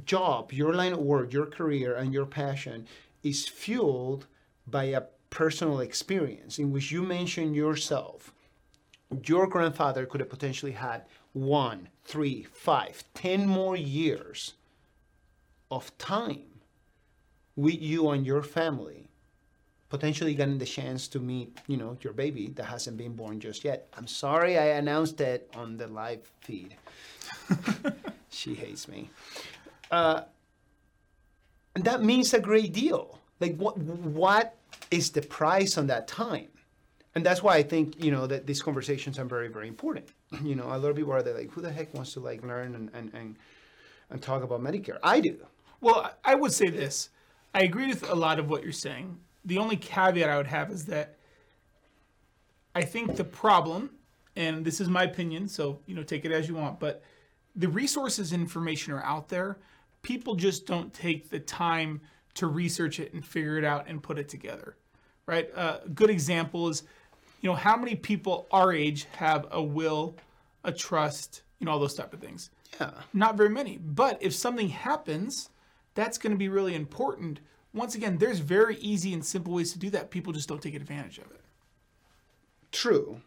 job, your line of work, your career, and your passion is fueled by a personal experience in which you mention yourself. Your grandfather could have potentially had one, three, five, ten more years of time with you and your family potentially getting the chance to meet you know your baby that hasn't been born just yet. I'm sorry i announced it on the live feed. She hates me. Uh, and that means a great deal like what what is the price on that time and that's why i think you know that these conversations are very very important you know a lot of people are there like who the heck wants to like learn and and and, and talk about medicare i do Well, I would say this. I agree with a lot of what you're saying. The only caveat I would have is that I think the problem, and this is my opinion, so you know, take it as you want, but the resources and information are out there. People just don't take the time to research it and figure it out and put it together, right? Uh, a good example is, you know, how many people our age have a will, a trust, you know, all those type of things yeah not very many. But if something happens, that's going to be really important. Once again, there's very easy and simple ways to do that. People just don't take advantage of it. True.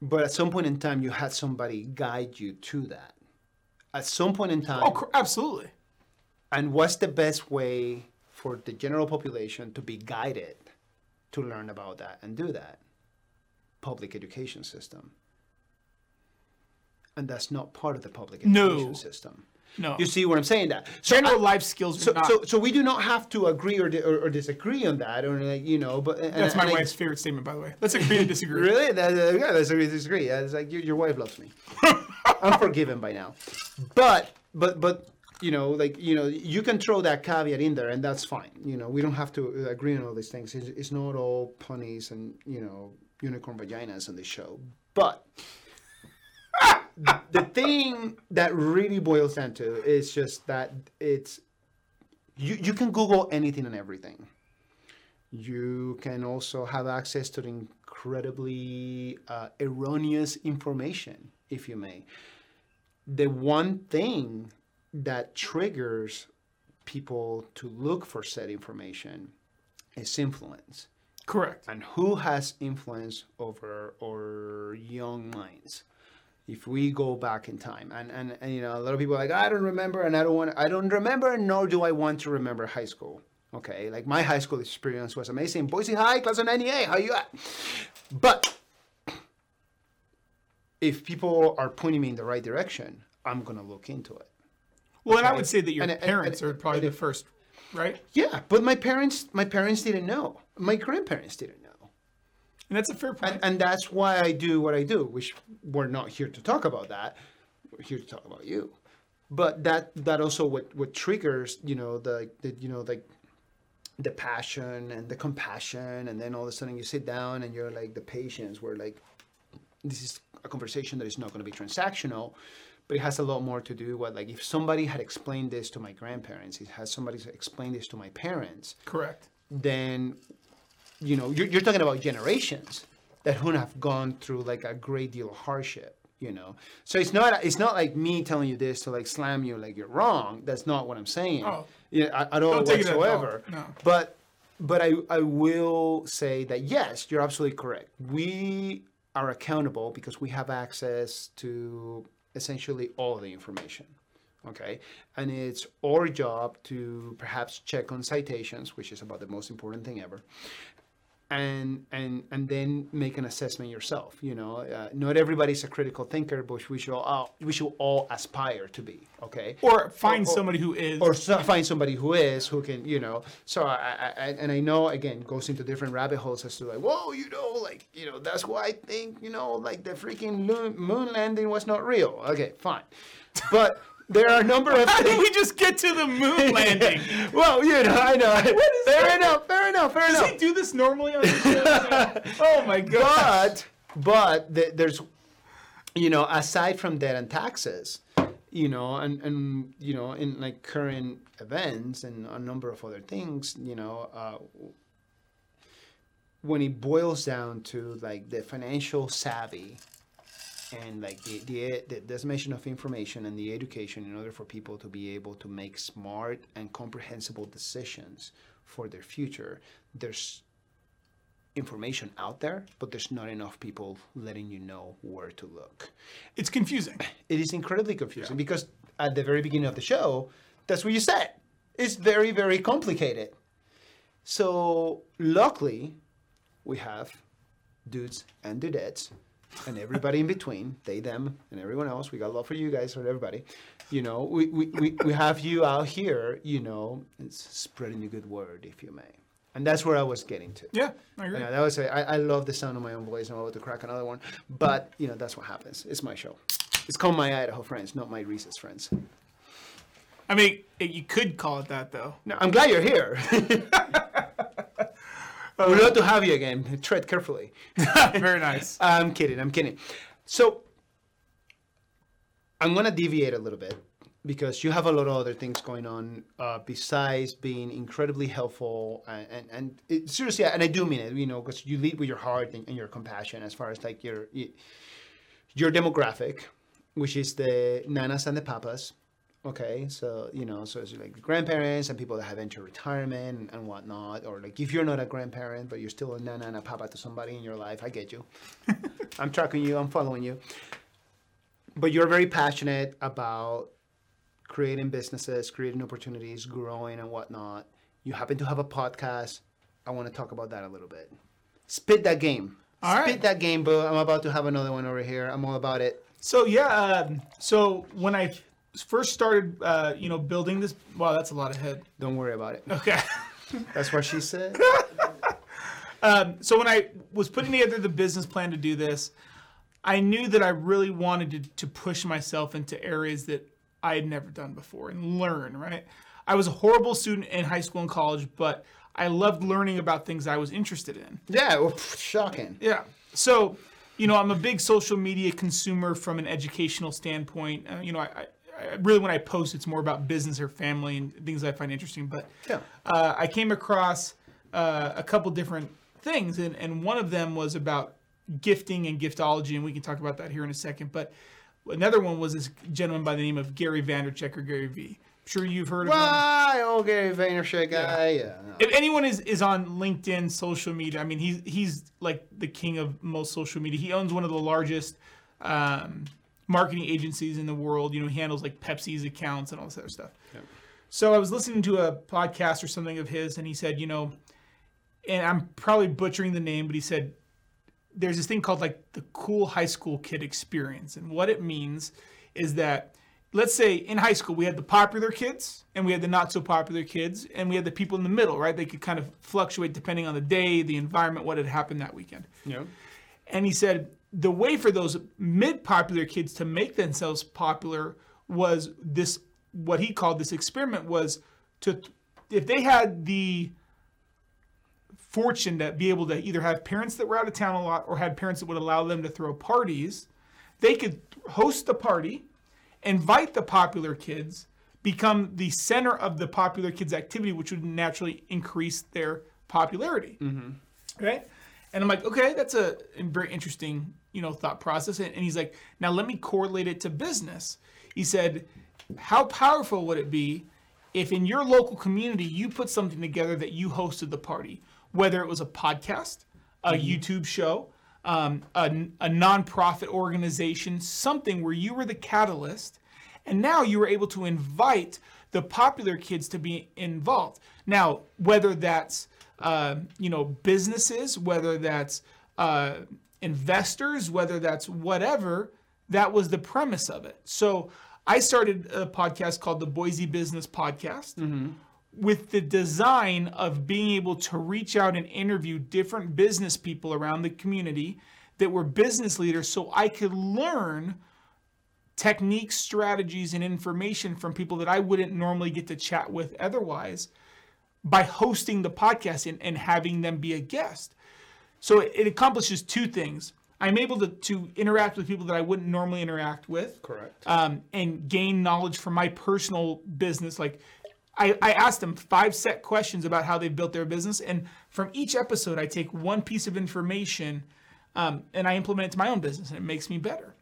But at some point in time, you had somebody guide you to that. At some point in time, Oh, absolutely. and what's the best way for the general population to be guided to learn about that and do that? Public education system. And that's not part of the public No. education system. No. You see what I'm saying? That so General I- life skills so, not. so, so we do not have to agree or, di- or, or disagree on that, or like you know. But and- that's my and I- wife's favorite statement, by the way. Let's agree to disagree. Really? That, uh, yeah, that's a disagree. Yeah, It's like your, your wife loves me. I'm forgiven by now. But but but you know, like you know, you can throw that caveat in there, and that's fine. You know, we don't have to agree on all these things. It's, it's not all ponies and you know unicorn vaginas on the show. But the thing that really boils down to is just that it's you, you can Google anything and everything. You can also have access to incredibly uh, erroneous information, if you may. The one thing that triggers people to look for said information is influence. Correct. and who has influence over our young minds? If we go back in time and, and and you know a lot of people are like i don't remember and i don't want i don't remember nor do i want to remember high school. Okay like my high school experience was amazing. Boise high class of 98 how you at? But if people are pointing me in the right direction i'm going to look into it Well, and I would say that your And- and- parents and- are probably the first, right? yeah but my parents my parents didn't know my grandparents didn't know And that's a fair point. and, and that's why I do what I do, which we're not here to talk about that. We're here to talk about you. But that that also what what triggers, you know, the, the you know, like the passion and the compassion and then all of a sudden you sit down and you're like the patience where like this is a conversation that is not going to be transactional but it has a lot more to do with like if somebody had explained this to my grandparents it has somebody explained this to my parents Correct. then you know you're, you're talking about generations that would have gone through like a great deal of hardship you know so it's not it's not like me telling you this to like slam you like you're wrong that's not what i'm saying Oh. yeah at, at all it as all. whatsoever No. but but I, I will say that yes you're absolutely correct we are accountable because we have access to essentially all the information okay? And it's our job to perhaps check on citations which is about the most important thing ever and and and then make an assessment yourself you know uh, not everybody's a critical thinker but we should all we should all aspire to be okay? Or find Or- or- somebody who is. or so, find somebody who is who can you know? So I, I, and i know again goes into different rabbit holes as to like whoa you know like you know that's why i think you know like the freaking moon, moon landing was not real. Okay fine. But there are a number of How did things we just get to the moon landing? well you know i know. Is fair enough fair enough fair Does enough he do this normally on the show? oh my god. but but th- there's you know aside from debt and taxes you know and and you know in like current events and a number of other things you know uh, when it boils down to like the financial savvy and like the, the the dissemination of information and the education in order for people to be able to make smart and comprehensible decisions for their future there's information out there but there's not enough people letting you know where to look It's confusing. it is incredibly confusing because at the very beginning of the show, that's what you said. It's very, very complicated. So luckily, we have dudes and dudettes and everybody in between, they, them, and everyone else. We got love for you guys, for everybody. You know, we, we, we, we have you out here, you know, it's spreading the good word, if you may. And that's where I was getting to. Yeah, I agree. Yeah, that was a, I, I love the sound of my own voice. I'm about to crack another one, but you know that's what happens. It's my show. It's called my Idaho friends, not my Reese's friends. I mean, you could call it that though. No, I'm glad you're here. We'd love to have you again. Tread carefully. Very nice. I'm kidding. I'm kidding. So I'm gonna deviate a little bit because you have a lot of other things going on uh, besides being incredibly helpful and and, and it, seriously, and I do mean it. You know, because you lead with your heart and, and your compassion as far as like your your demographic, which is the nanas and the papas. Okay, so you know, so it's like grandparents and people that have entered retirement and, whatnot, or like if you're not a grandparent but you're still a nana and a papa to somebody in your life, I get you. I'm tracking you, I'm following you. But you're very passionate about creating businesses, creating opportunities, growing and whatnot. You happen to have a podcast. I want to talk about that a little bit. Spit that game. All Spit right. that game, boo. I'm about to have another one over here. I'm all about it. So yeah, um, so when I first started, uh, you know, building this, wow, that's a lot of head. Don't worry about it. Okay. That's what she said. Um, so when I was putting together the business plan to do this, I knew that I really wanted to, to push myself into areas that I had never done before and learn, right? I was a horrible student in high school and college, but I loved learning about things I was interested in. yeah, well, shocking. Yeah. So, you know, I'm a big social media consumer from an educational standpoint. Uh, you know, I really when I post, it's more about business or family and things I find interesting. But Yeah. uh, I came across uh, a couple different things, and, and one of them was about gifting and giftology, and we can talk about that here in a second. But another one was this gentleman by the name of Gary Vandercheck or Gary V. I'm sure you've heard of him. Why, oh Gary Vaynerchuk guy? Yeah. no. If anyone is, is on LinkedIn social media, I mean, he's he's like the king of most social media. He owns one of the largest um, marketing agencies in the world. You know, he handles like Pepsi's accounts and all this other stuff. So I was listening to a podcast or something of his, and he said, you know, and I'm probably butchering the name, but he said there's this thing called like the cool high school kid experience, and what it means is that let's say in high school we had the popular kids and we had the not so popular kids and we had the people in the middle right they could kind of fluctuate depending on the day the environment what had happened that weekend Yeah. and he said the way for those mid popular kids to make themselves popular was this what he called this experiment was to if they had the fortune to be able to either have parents that were out of town a lot or had parents that would allow them to throw parties they could host the party invite the popular kids become the center of the popular kids activity which would naturally increase their popularity. Mm-hmm. Right? And i'm like okay that's a very interesting you know thought process. And, and he's like now let me correlate it to business. He said how powerful would it be if in your local community you put something together that you hosted the party whether it was a podcast a youtube show um, a, a nonprofit organization something where you were the catalyst and now you were able to invite the popular kids to be involved. Now, whether that's uh, you know businesses, whether that's uh, investors, whether that's whatever, that was the premise of it. So I started a podcast called the Boise Business Podcast mm-hmm. with the design of being able to reach out and interview different business people around the community that were business leaders so I could learn techniques, strategies, and information from people that I wouldn't normally get to chat with otherwise by hosting the podcast and, and having them be a guest. So it, it accomplishes two things. I'm able to, to interact with people that I wouldn't normally interact with Correct. um, and gain knowledge from my personal business. Like I, I asked them five set questions about how they've built their business, and from each episode, I take one piece of information um, and I implement it to my own business, and it makes me better.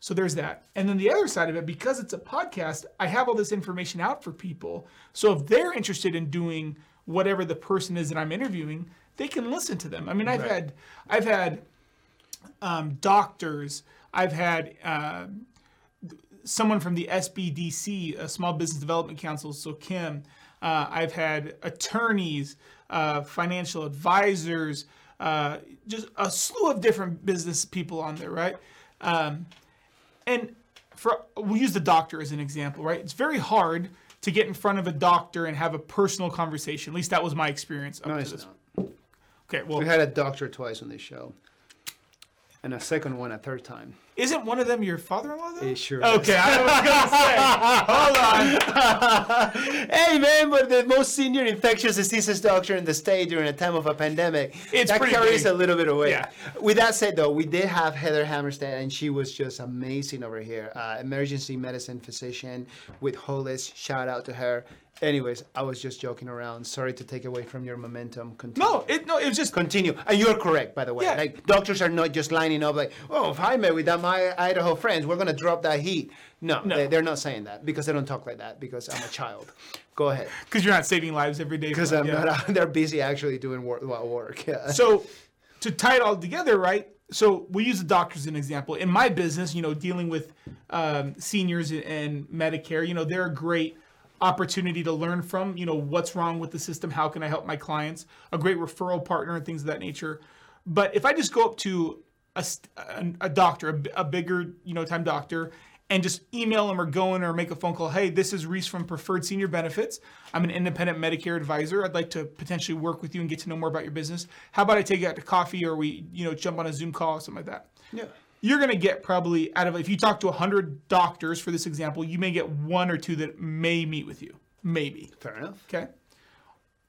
So there's that. And then the other side of it, because it's a podcast, I have all this information out for people. So if they're interested in doing whatever the person is that I'm interviewing, they can listen to them. I mean, I've Right. had, I've had um, doctors, I've had uh, someone from the SBDC, a Small Business Development Council, so Kim. Uh, I've had attorneys, uh, financial advisors, uh, just a slew of different business people on there, right? Um, and for we'll use the doctor as an example, right? It's very hard to get in front of a doctor and have a personal conversation. At least that was my experience up No, to this. Okay, well, We had a doctor twice on this show, and a second one a third time. isn't one of them your father-in-law though? It sure Okay, I was gonna say. Hold on. hey man, but the most senior infectious diseases doctor in the state during a time of a pandemic, It's that pretty carries big. a little bit away. Yeah. With that said, though, we did have Heather Hammerstead, and she was just amazing over here. Uh, emergency medicine physician with Holis. Shout out to her. Anyways, I was just joking around. Sorry to take away from your momentum. Continue. No, it no, it was just Continue. And you're correct, by the way. Yeah. Like, doctors are not just lining up like, oh, if I met with that, my Idaho friends, we're going to drop that heat. No, No. They, they're not saying that because they don't talk like that because I'm a child. Go ahead. because you're not saving lives every day. Because I'm yeah. not out there busy actually doing work. work. Yeah. So to tie it all together, right? So we use the doctor as an example. In my business, you know, dealing with um, seniors and Medicare, you know, they're a great opportunity to learn from. You know, what's wrong with the system? How can I help my clients? A great referral partner and things of that nature. But if I just go up to a, a, doctor, a, a bigger, you know, time doctor, and just email them or go in or make a phone call. Hey, this is Reese from Preferred Senior Benefits. I'm an independent Medicare advisor. I'd like to potentially work with you and get to know more about your business. How about I take you out to coffee or we, you know, jump on a Zoom call or something like that. yeah. You're going to get probably out of if you talk to 100 doctors for this example, you may get one or two that may meet with you. Maybe. Fair enough. Okay.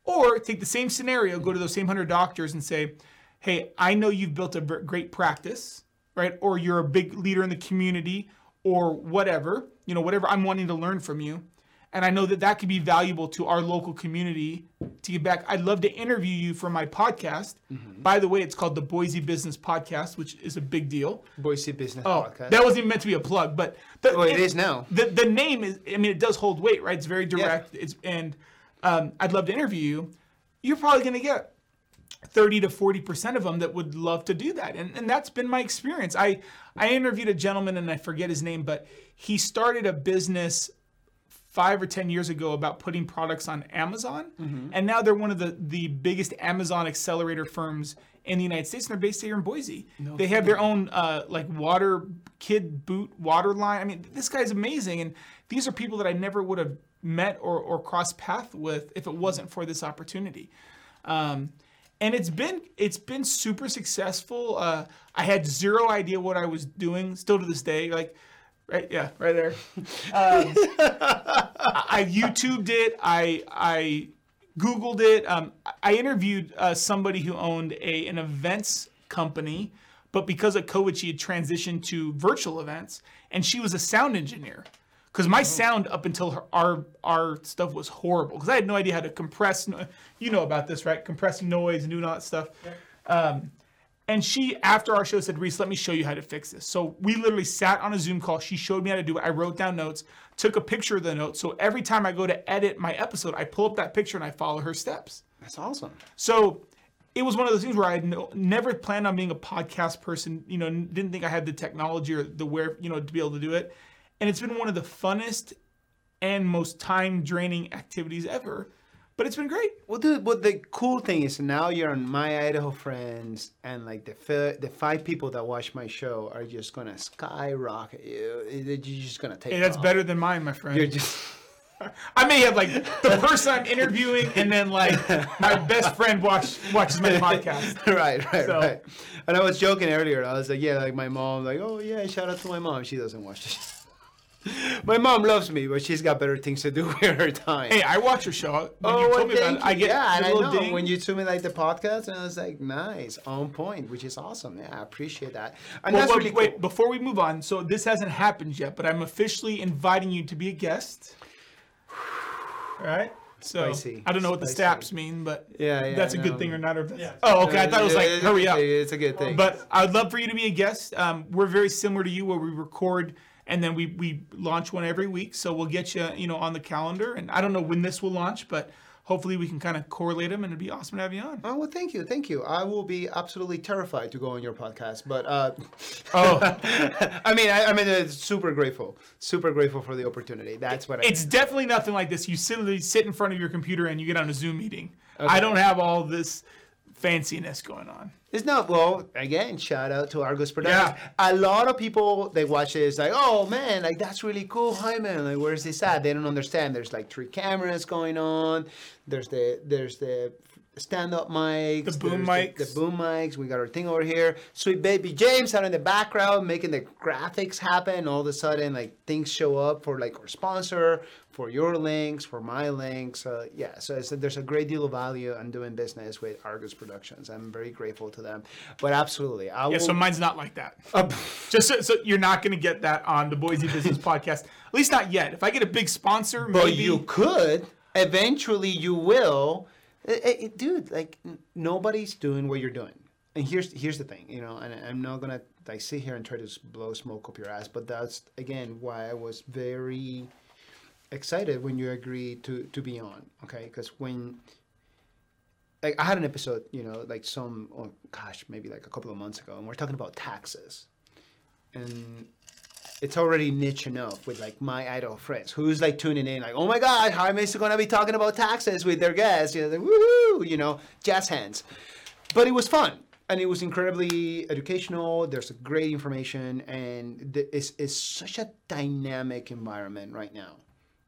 Or take the same scenario, go to those same 100 doctors and say, hey, I know you've built a great practice, right? Or you're a big leader in the community or whatever, you know, whatever I'm wanting to learn from you. And I know that that could be valuable to our local community to get back. I'd love to interview you for my podcast. By the way, it's called the Boise Business Podcast, which is a big deal. Boise Business Oh, Podcast. that wasn't even meant to be a plug, but the, Oh, it is now. The the name is. I mean, it does hold weight, right? It's very direct. Yeah. It's and um, I'd love to interview you. You're probably going to get thirty to forty percent of them that would love to do that, and and that's been my experience. I I interviewed a gentleman, and I forget his name, but he started a business five or ten years ago about putting products on Amazon, and now they're one of the the biggest Amazon accelerator firms in the United States, and they're based here in Boise. they have their own uh, like water kid boot water line. I mean, this guy's amazing, and these are people that I never would have met or or crossed path with if it wasn't for this opportunity. Um, and it's been it's been super successful. Uh, I had zero idea what I was doing, still to this day. Like, right, yeah, right there. Um, I, YouTubed it. I I Googled it. Um, I interviewed uh, somebody who owned a an events company, but because of COVID, she had transitioned to virtual events, and she was a sound engineer. Because my sound up until her, our our stuff was horrible. Because I had no idea how to compress. no- You know about this, right? Compressing noise and doing all that stuff. Um, and she, after our show, said, Reese, let me show you how to fix this. So we literally sat on a Zoom call. She showed me how to do it. I wrote down notes, took a picture of the notes. So every time I go to edit my episode, I pull up that picture and I follow her steps. That's awesome. So it was one of those things where I had no, never planned on being a podcast person. You know, didn't think I had the technology or the where, you know, to be able to do it. And it's been one of the funnest and most time draining activities ever. But it's been great. Well, dude, but the cool thing is now you're on My Idaho Friends, and like the fi- the five people that watch my show are just gonna skyrocket you. You're just gonna take. Hey, that's off. better than mine, my friend. You're just. I may have like the person I'm interviewing, and then like my best friend watch, watches my podcast. right, right, So- right. And I was joking earlier. I was like, yeah, like my mom, like, oh yeah, shout out to my mom. She doesn't watch this. my mom loves me, but she's got better things to do with her time. Hey, I watch your show. When Oh, you well, told me about thank it, I you. get yeah, a and I know ding. when you told me like the podcast, and I was like, nice, on point, which is awesome. Yeah, I appreciate that. And Well, that's wait, really wait, cool. before we move on, so this hasn't happened yet, but I'm officially inviting you to be a guest right? So Spicy. I don't know what the Spicy. staps mean, but Yeah, yeah, that's a no. good thing or not. Or oh, okay. I thought it was like hurry up. It's a good thing. But I'd love for you to be a guest. Um, we're very similar to you, where we record and then we we launch one every week. So we'll get you you know on the calendar. And I don't know when this will launch, but hopefully we can kind of correlate them, and it'd be awesome to have you on. Oh well, thank you, thank you. I will be absolutely terrified to go on your podcast, but uh, Oh, I mean, I, I mean, uh, super grateful, super grateful for the opportunity. That's what I. it's definitely nothing like this. You simply sit in front of your computer and you get on a Zoom meeting. I don't have all this fanciness going on. It's not well. Again, shout out to Argos Productions. Yeah. A lot of people they watch this like, oh man, like that's really cool. Hi man, like where's this at? They don't understand. There's like three cameras going on. There's the there's the stand-up mics, The boom mics. the, the boom mics. We got our thing over here. Sweet baby James out in the background making the graphics happen. All of a sudden, like things show up for like our sponsor, for your links, for my links. Uh, yeah, so it's, there's a great deal of value in doing business with Argos Productions. I'm very grateful to them. But absolutely, I Yeah, will. so mine's not like that. Uh, Just so, so you're not going to get that on the Boise Business Podcast. At least not yet. If I get a big sponsor, but maybe. you could. Eventually, you will. Eh, eh, dude, like n- nobody's doing what you're doing. And here's here's the thing, you know, and I'm not gonna like sit here and try to blow smoke up your ass, but that's again why I was very excited when you agreed to to be on, okay? Because when like I had an episode, you know, like some oh gosh, maybe like a couple of months ago, and we're talking about taxes, and it's already niche enough with like my Idaho friends who's like tuning in, like, oh my god, Jaime's gonna be talking about taxes with their guests, you know, like, woohoo, you know, jazz hands. But it was fun and it was incredibly educational. There's great information and it's, it's such a dynamic environment right now.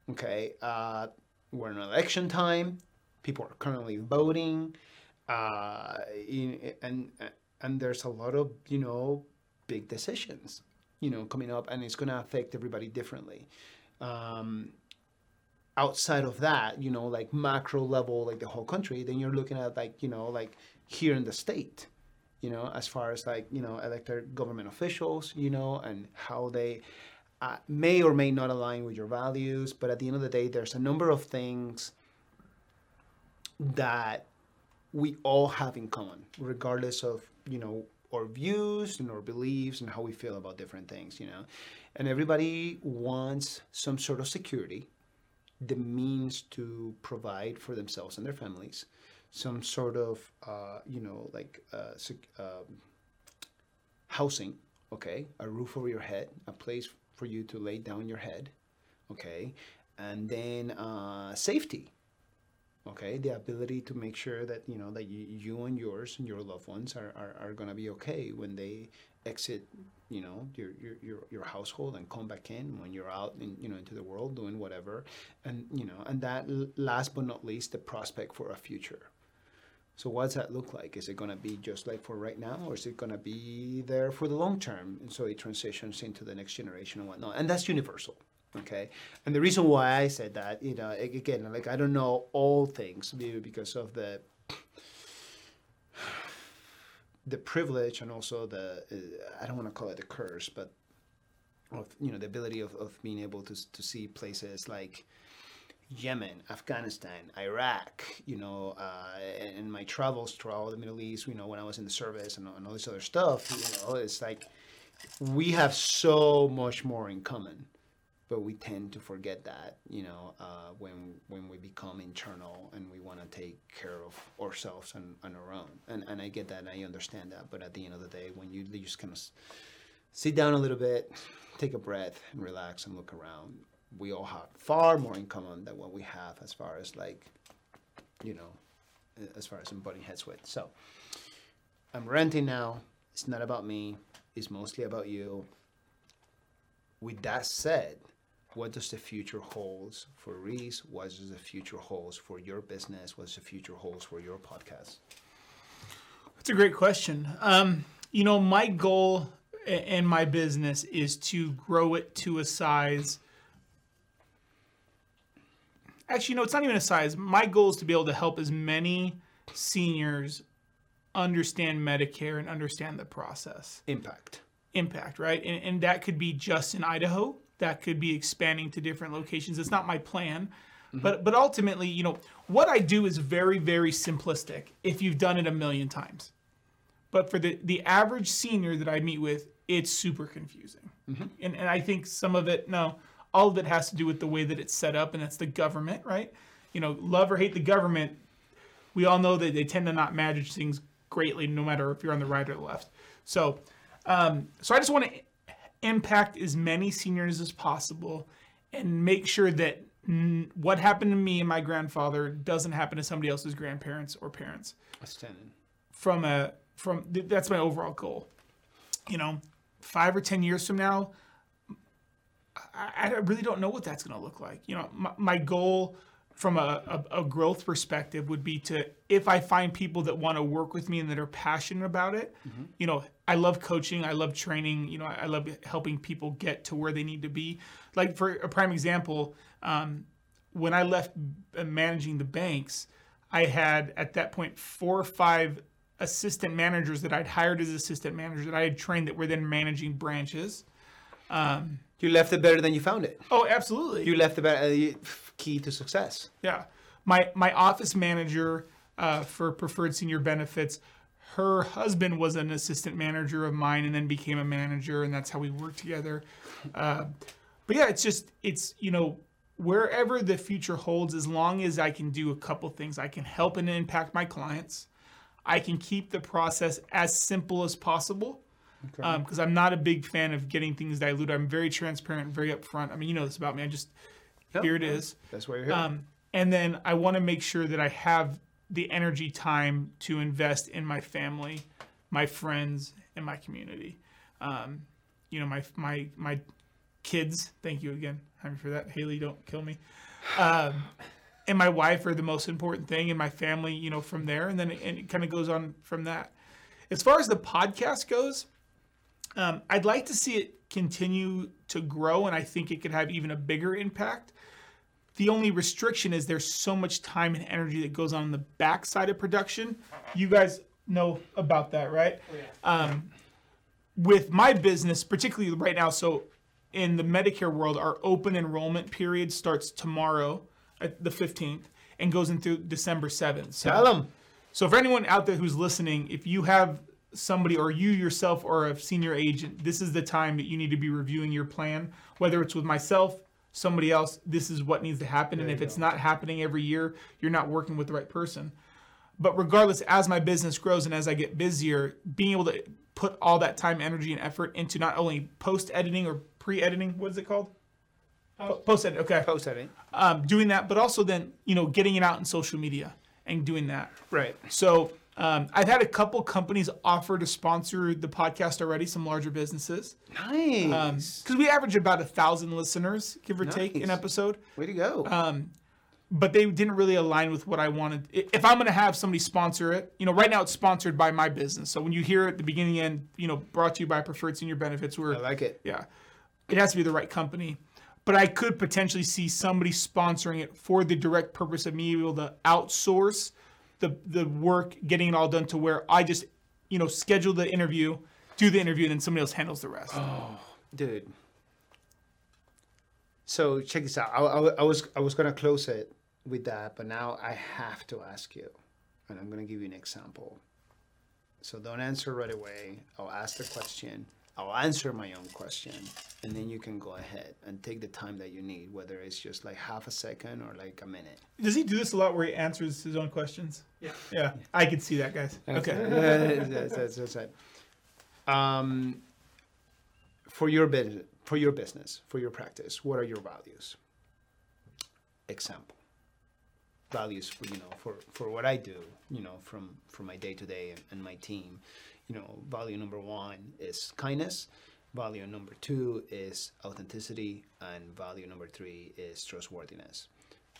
Okay, uh, we're in election time. People are currently voting, uh, in, and and there's a lot of you know big decisions, you know, coming up, and it's going to affect everybody differently. Um, outside of that, you know, like macro level, like the whole country, then you're looking at like you know like here in the state, you know, as far as like you know elected government officials, you know, and how they uh, may or may not align with your values, but at the end of the day, there's a number of things that we all have in common, regardless of you know our views and our beliefs and how we feel about different things, you know. And everybody wants some sort of security, the means to provide for themselves and their families, some sort of uh, you know like uh, sec- um, housing, okay, a roof over your head, a place for you to lay down your head, okay, and then uh, safety, okay, the ability to make sure that you know that you, you and yours and your loved ones are, are, are going to be okay when they exit you know your, your your household and come back in when you're out in you know into the world doing whatever and you know and that last but not least the prospect for a future so what's that look like? Is it going to be just like for right now, or is it going to be there for the long term? And so it transitions into the next generation and whatnot. And that's universal, okay? And the reason why I said that, you know, again, like I don't know all things maybe because of the the privilege and also the uh, I don't want to call it a curse, but of you know the ability of, of being able to to see places like Yemen, Afghanistan, Iraq, you know, uh, and, my travels throughout the Middle East, you know, when I was in the service and, and all this other stuff, you know, it's like we have so much more in common, but we tend to forget that, you know, uh, when when we become internal and we want to take care of ourselves and on our own. And and I get that, and I understand that, but at the end of the day, when you you just kind of sit down a little bit, take a breath, and relax and look around. We all have far more in common than what we have as far as like, you know, as far as I'm butting heads with. So I'm renting now. It's not about me. It's mostly about you. With that said, what does the future holds for Reese? What does the future holds for your business? What does the future holds for your podcast? That's a great question. Um, you know, my goal in my business is to grow it to a size. Actually, no, it's not even a size. My goal is to be able to help as many seniors understand Medicare and understand the process. Impact. impact, right? And, and that could be just in Idaho. That could be expanding to different locations. It's not my plan, But but ultimately, you know, what I do is very very simplistic if you've done it a million times. But for the the average senior that I meet with, it's super confusing. And and I think some of it, no, all of it has to do with the way that it's set up, and that's the government, right? You know, love or hate the government, we all know that they tend to not manage things greatly, no matter if you're on the right or the left. So, um, so I just want to impact as many seniors as possible, and make sure that mm, what happened to me and my grandfather doesn't happen to somebody else's grandparents or parents. Outstanding. From a from th- that's my overall goal. You know, five or ten years from now, I, I really don't know what that's going to look like. You know, my, my goal from a, a, a growth perspective would be to if I find people that want to work with me and that are passionate about it, you know, I love coaching, I love training, you know, I, I love helping people get to where they need to be. Like for a prime example, um, when I left uh, managing the banks, I had at that point four or five assistant managers that I'd hired as assistant managers that I had trained that were then managing branches. You left it better than you found it. Oh, absolutely. You left the better, uh, key to success. Yeah, my my office manager uh, for preferred senior benefits, her husband was an assistant manager of mine, and then became a manager, and that's how we worked together. Uh, but yeah, it's just it's you know wherever the future holds, as long as I can do a couple things, I can help and impact my clients. I can keep the process as simple as possible because I'm not a big fan of getting things diluted. I'm very transparent, very upfront. I mean, you know this about me. I just here it is. That's why you're here. Um, and then I want to make sure that I have the energy time to invest in my family, my friends, and my community. Um, you know, my my my kids. Thank you again, Jaime, for that. Haley, don't kill me. Um, and my wife are the most important thing, and my family. You know, from there, and then it, and it kind of goes on from that. As far as the podcast goes, um, I'd like to see it continue to grow, and I think it could have even a bigger impact. The only restriction is there's so much time and energy that goes on in the backside of production. You guys know about that, right? Um, with my business, particularly right now, so in the Medicare world, our open enrollment period starts tomorrow, at the 15th, and goes into December 7th. So, Tell them. so for anyone out there who's listening, if you have somebody or you yourself or a senior agent, this is the time that you need to be reviewing your plan, whether it's with myself, somebody else, this is what needs to happen. and if it's not happening every year, you're not working with the right person. But regardless, as my business grows and as I get busier, being able to put all that time, energy, and effort into not only post editing or pre editing, what is it called? Post edit, okay. Post editing. Um, doing that, but also then, you know, getting it out in social media and doing that. Right. So um, I've had a couple companies offer to sponsor the podcast already, some larger businesses, Nice. because we average about a thousand listeners, give or take, an episode. Way to go. Um, but they didn't really align with what I wanted. If I'm going to have somebody sponsor it, you know, right now it's sponsored by my business. So when you hear it at the beginning and end, you know, brought to you by Preferred Senior Benefits, we're I like it. yeah, it has to be the right company. But I could potentially see somebody sponsoring it for the direct purpose of me able to outsource the the work, getting it all done to where I just, you know, schedule the interview, do the interview, and then somebody else handles the rest. Oh, Dude. So check this out. I, I, I was I was gonna close it with that, but now I have to ask you, and I'm gonna give you an example. So don't answer right away. I'll ask the question. I'll answer my own question, and then you can go ahead and take the time that you need, whether it's just like half a second or like a minute. Does he do this a lot where he answers his own questions? Yeah. Yeah, I can see that, guys. Okay. that's, that's, that's it. Um, for your business, for your business, for your practice, what are your values? Example. Values for you know for for what I do, you know, from from my day to day and my team. You know, value number one is kindness. Value number two is authenticity, and value number three is trustworthiness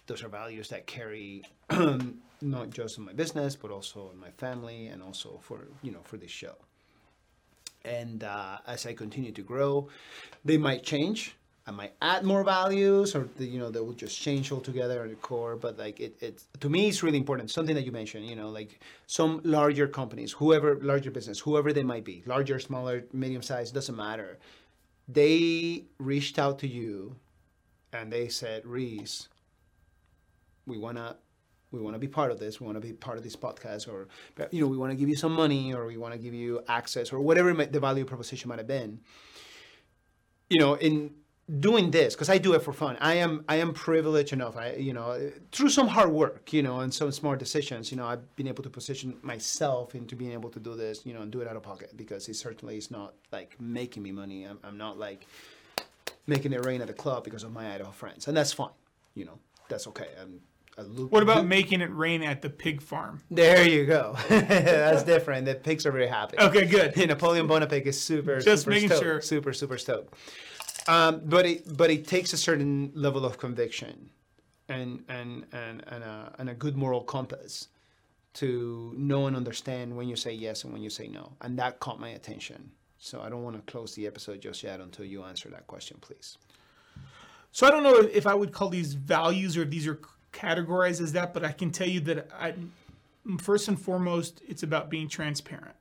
those are values that carry not just in my business but also in my family and also for you know for this show and uh, as i continue to grow they might change i might add more values or the, you know they will just change altogether at the core but like it, it to me it's really important something that you mentioned you know like some larger companies whoever larger business whoever they might be larger smaller medium sized doesn't matter they reached out to you and they said reese we wanna we want to be part of this. We want to be part of this podcast, or you know, we want to give you some money, or we want to give you access, or whatever the value proposition might have been. You know, in doing this because I do it for fun. I am I am privileged enough. I you know through some hard work, you know, and some smart decisions, you know, I've been able to position myself into being able to do this, you know, and do it out of pocket because it certainly is not like making me money. I'm, I'm not like making it rain at the club because of my Idaho friends, and that's fine. You know, that's okay. I'm, What about making it rain at the pig farm? There you go. that's different. The pigs are very happy. Okay, good. Napoleon Bonaparte is super, Just super making stoked, sure. super, super stoked. Um, but it but it takes a certain level of conviction and and and and a, and a good moral compass to know and understand when you say yes and when you say no, and that caught my attention. So I don't want to close the episode just yet until you answer that question, please. So I don't know if I would call these values or if these are categorized as that, but I can tell you that I, first and foremost, it's about being transparent.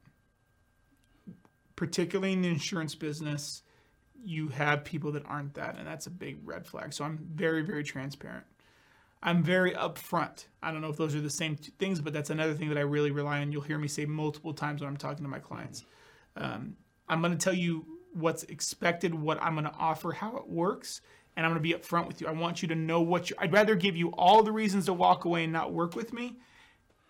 Particularly in the insurance business, you have people that aren't that, and that's a big red flag. So I'm very, very transparent. I'm very upfront. I don't know if those are the same t- things, but that's another thing that I really rely on. You'll hear me say multiple times when I'm talking to my clients. Um, I'm going to tell you what's expected, what I'm going to offer, how it works, and I'm going to be upfront with you. I want you to know what you. I'd rather give you all the reasons to walk away and not work with me,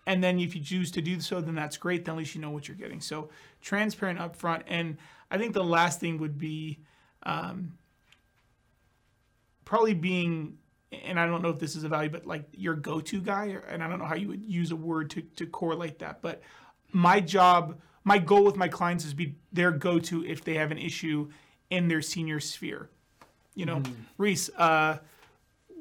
and then if you choose to do so, then that's great. Then at least you know what you're getting. So transparent, upfront, and I think the last thing would be um, probably being. And I don't know if this is a value, but like your go-to guy, or- and I don't know how you would use a word to, to correlate that. But my job, my goal with my clients is be their go-to if they have an issue in their senior sphere. You know, Reese, uh,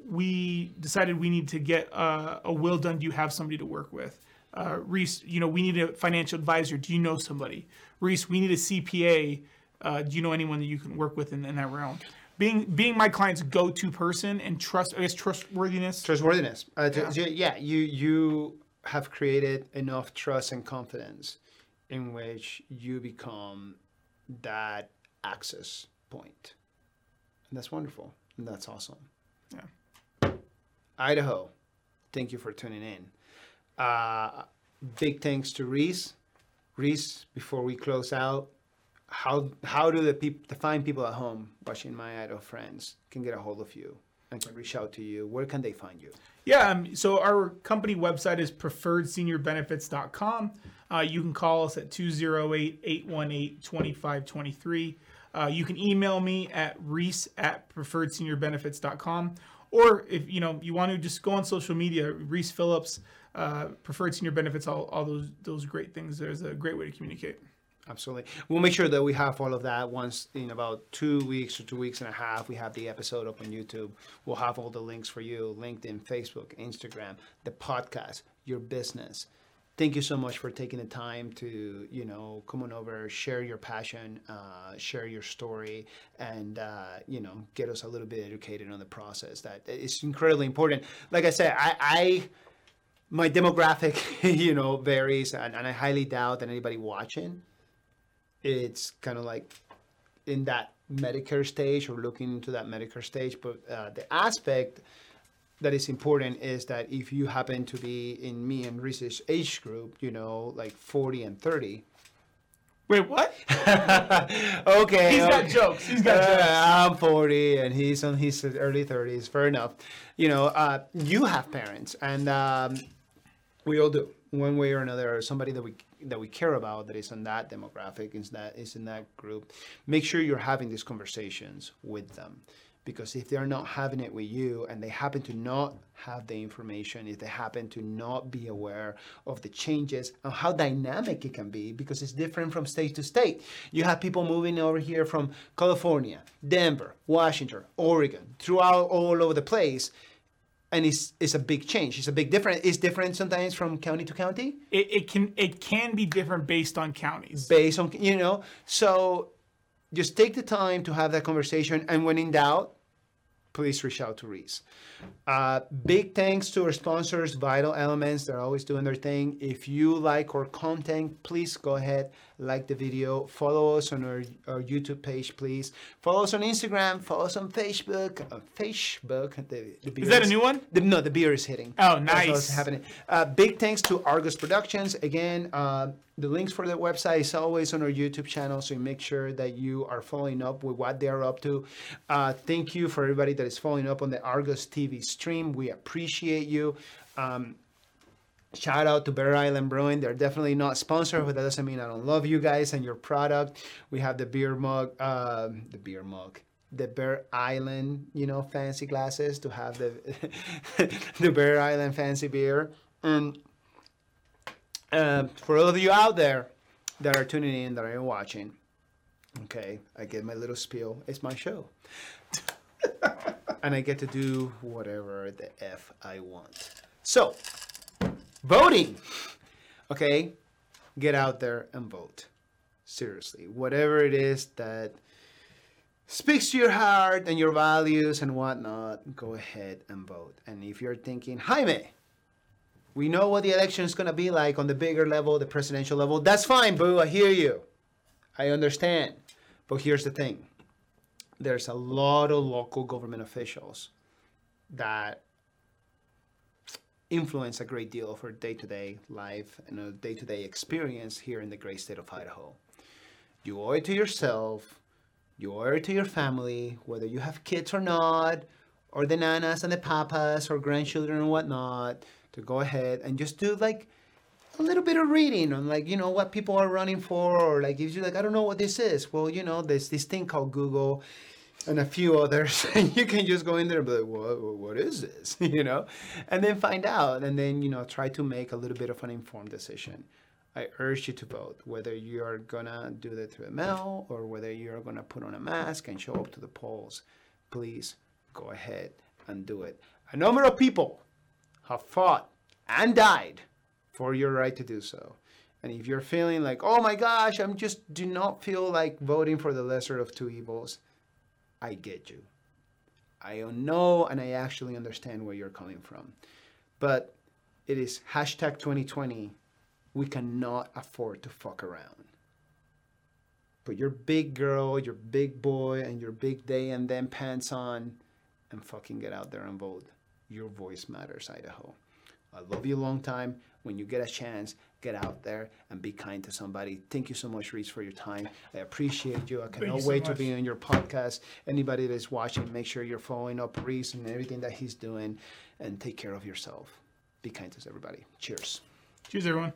we decided we need to get uh, a will done. Do you have somebody to work with? Uh, Reese, you know, we need a financial advisor. Do you know somebody? Reese, we need a CPA. Uh, do you know anyone that you can work with in, in that realm? Being being my client's go-to person and trust, I guess trustworthiness. Trustworthiness. Uh, to- yeah. yeah, you you have created enough trust and confidence in which you become that access point. And that's wonderful. And that's awesome. Yeah. Idaho, thank you for tuning in. Uh, big thanks to Reese. Reese, before we close out, how how do the people, the fine people at home watching my Idaho friends can get a hold of you and can reach out to you? Where can they find you? Yeah, um, so our company website is preferredseniorbenefits.com. Uh, you can call us at 208 818 2523. Uh, you can email me at reese at preferredseniorbenefits.com. Or if you know you want to just go on social media, Reese Phillips, uh, Preferred Senior Benefits, all, all those those great things. There's a great way to communicate. Absolutely. We'll make sure that we have all of that once in about two weeks or two weeks and a half. We have the episode up on YouTube. We'll have all the links for you LinkedIn, Facebook, Instagram, the podcast, your business. Thank you so much for taking the time to, you know, come on over, share your passion, uh, share your story, and, uh, you know, get us a little bit educated on the process. That is incredibly important. Like I said, I, I my demographic, you know, varies, and, and I highly doubt that anybody watching it's kind of like in that Medicare stage or looking into that Medicare stage. But uh, the aspect that is important is that if you happen to be in me and Reese's age group, you know, like 40 and 30. Wait, what? okay. He's got jokes. He's got Uh, jokes. I'm 40 and he's on his early 30s. Fair enough. You know, uh, you have parents, and um, we all do, one way or another, or somebody that we that we care about that is in that demographic, is that is in that group. Make sure you're having these conversations with them. Because if they're not having it with you and they happen to not have the information, if they happen to not be aware of the changes and how dynamic it can be, because it's different from state to state. You have people moving over here from California, Denver, Washington, Oregon, throughout all over the place and it's it's a big change. It's a big difference. It's different sometimes from county to county It, it can it can be different based on counties. based on you know. So just take the time to have that conversation, and when in doubt, please reach out to Reese. Uh, big thanks to our sponsors, Vital Elements. They're always doing their thing. If you like our content, please go ahead like the video, follow us on our, our YouTube page, please. Follow us on Instagram, follow us on Facebook. Uh, Facebook. The, the beer Is that a new one? The, no, the beer is hitting. Oh, That's nice. happening. Uh, big thanks to Argos Productions. Again, uh, the links for the website is always on our YouTube channel, so make sure that you are following up with what they are up to. Uh, thank you for everybody that is following up on the Argos TV stream. We appreciate you. Um, Shout out to Bear Island Brewing. They're definitely not sponsored, but that doesn't mean I don't love you guys and your product. We have the beer mug, um, the beer mug, the Bear Island, you know, fancy glasses to have the the Bear Island fancy beer. And uh, for all of you out there that are tuning in, that are watching, okay, I get my little spiel. It's my show. And I get to do whatever the F I want. So, voting. Okay, get out there and vote. Seriously, whatever it is that speaks to your heart and your values and whatnot, go ahead and vote. And if you're thinking, Jaime, we know what the election is going to be like on the bigger level, the presidential level, that's fine, boo. I hear you. I understand. But here's the thing there's a lot of local government officials that influence a great deal of our day-to-day life and a day-to-day experience here in the great state of Idaho. You owe it to yourself, you owe it to your family, whether you have kids or not, or the nanas and the papas or grandchildren and whatnot, to go ahead and just do like a little bit of reading on like you know what people are running for or like if you like I don't know what this is. Well, you know, there's this thing called Google and a few others and you can just go in there and be like what, what is this? You know? And then find out and then you know try to make a little bit of an informed decision. I urge you to vote whether you're gonna do that through a mail or whether you're gonna put on a mask and show up to the polls. Please go ahead and do it. A number of people have fought and died for your right to do so and if you're feeling like oh my gosh i'm just do not feel like voting for the lesser of two evils I get you. I know and I actually understand where you're coming from. But it is hashtag 2020. We cannot afford to fuck around. Put your big girl, your big boy, and your big day and then pants on and fucking get out there and vote. Your voice matters, Idaho. I love you a long time. When you get a chance, get out there and be kind to somebody. Thank you so much, Reese, for your time. I appreciate you. I cannot you so wait to be on your podcast. Anybody that is watching, make sure you're following up Reese and everything that he's doing and take care of yourself. Be kind to everybody. Cheers. Cheers, everyone.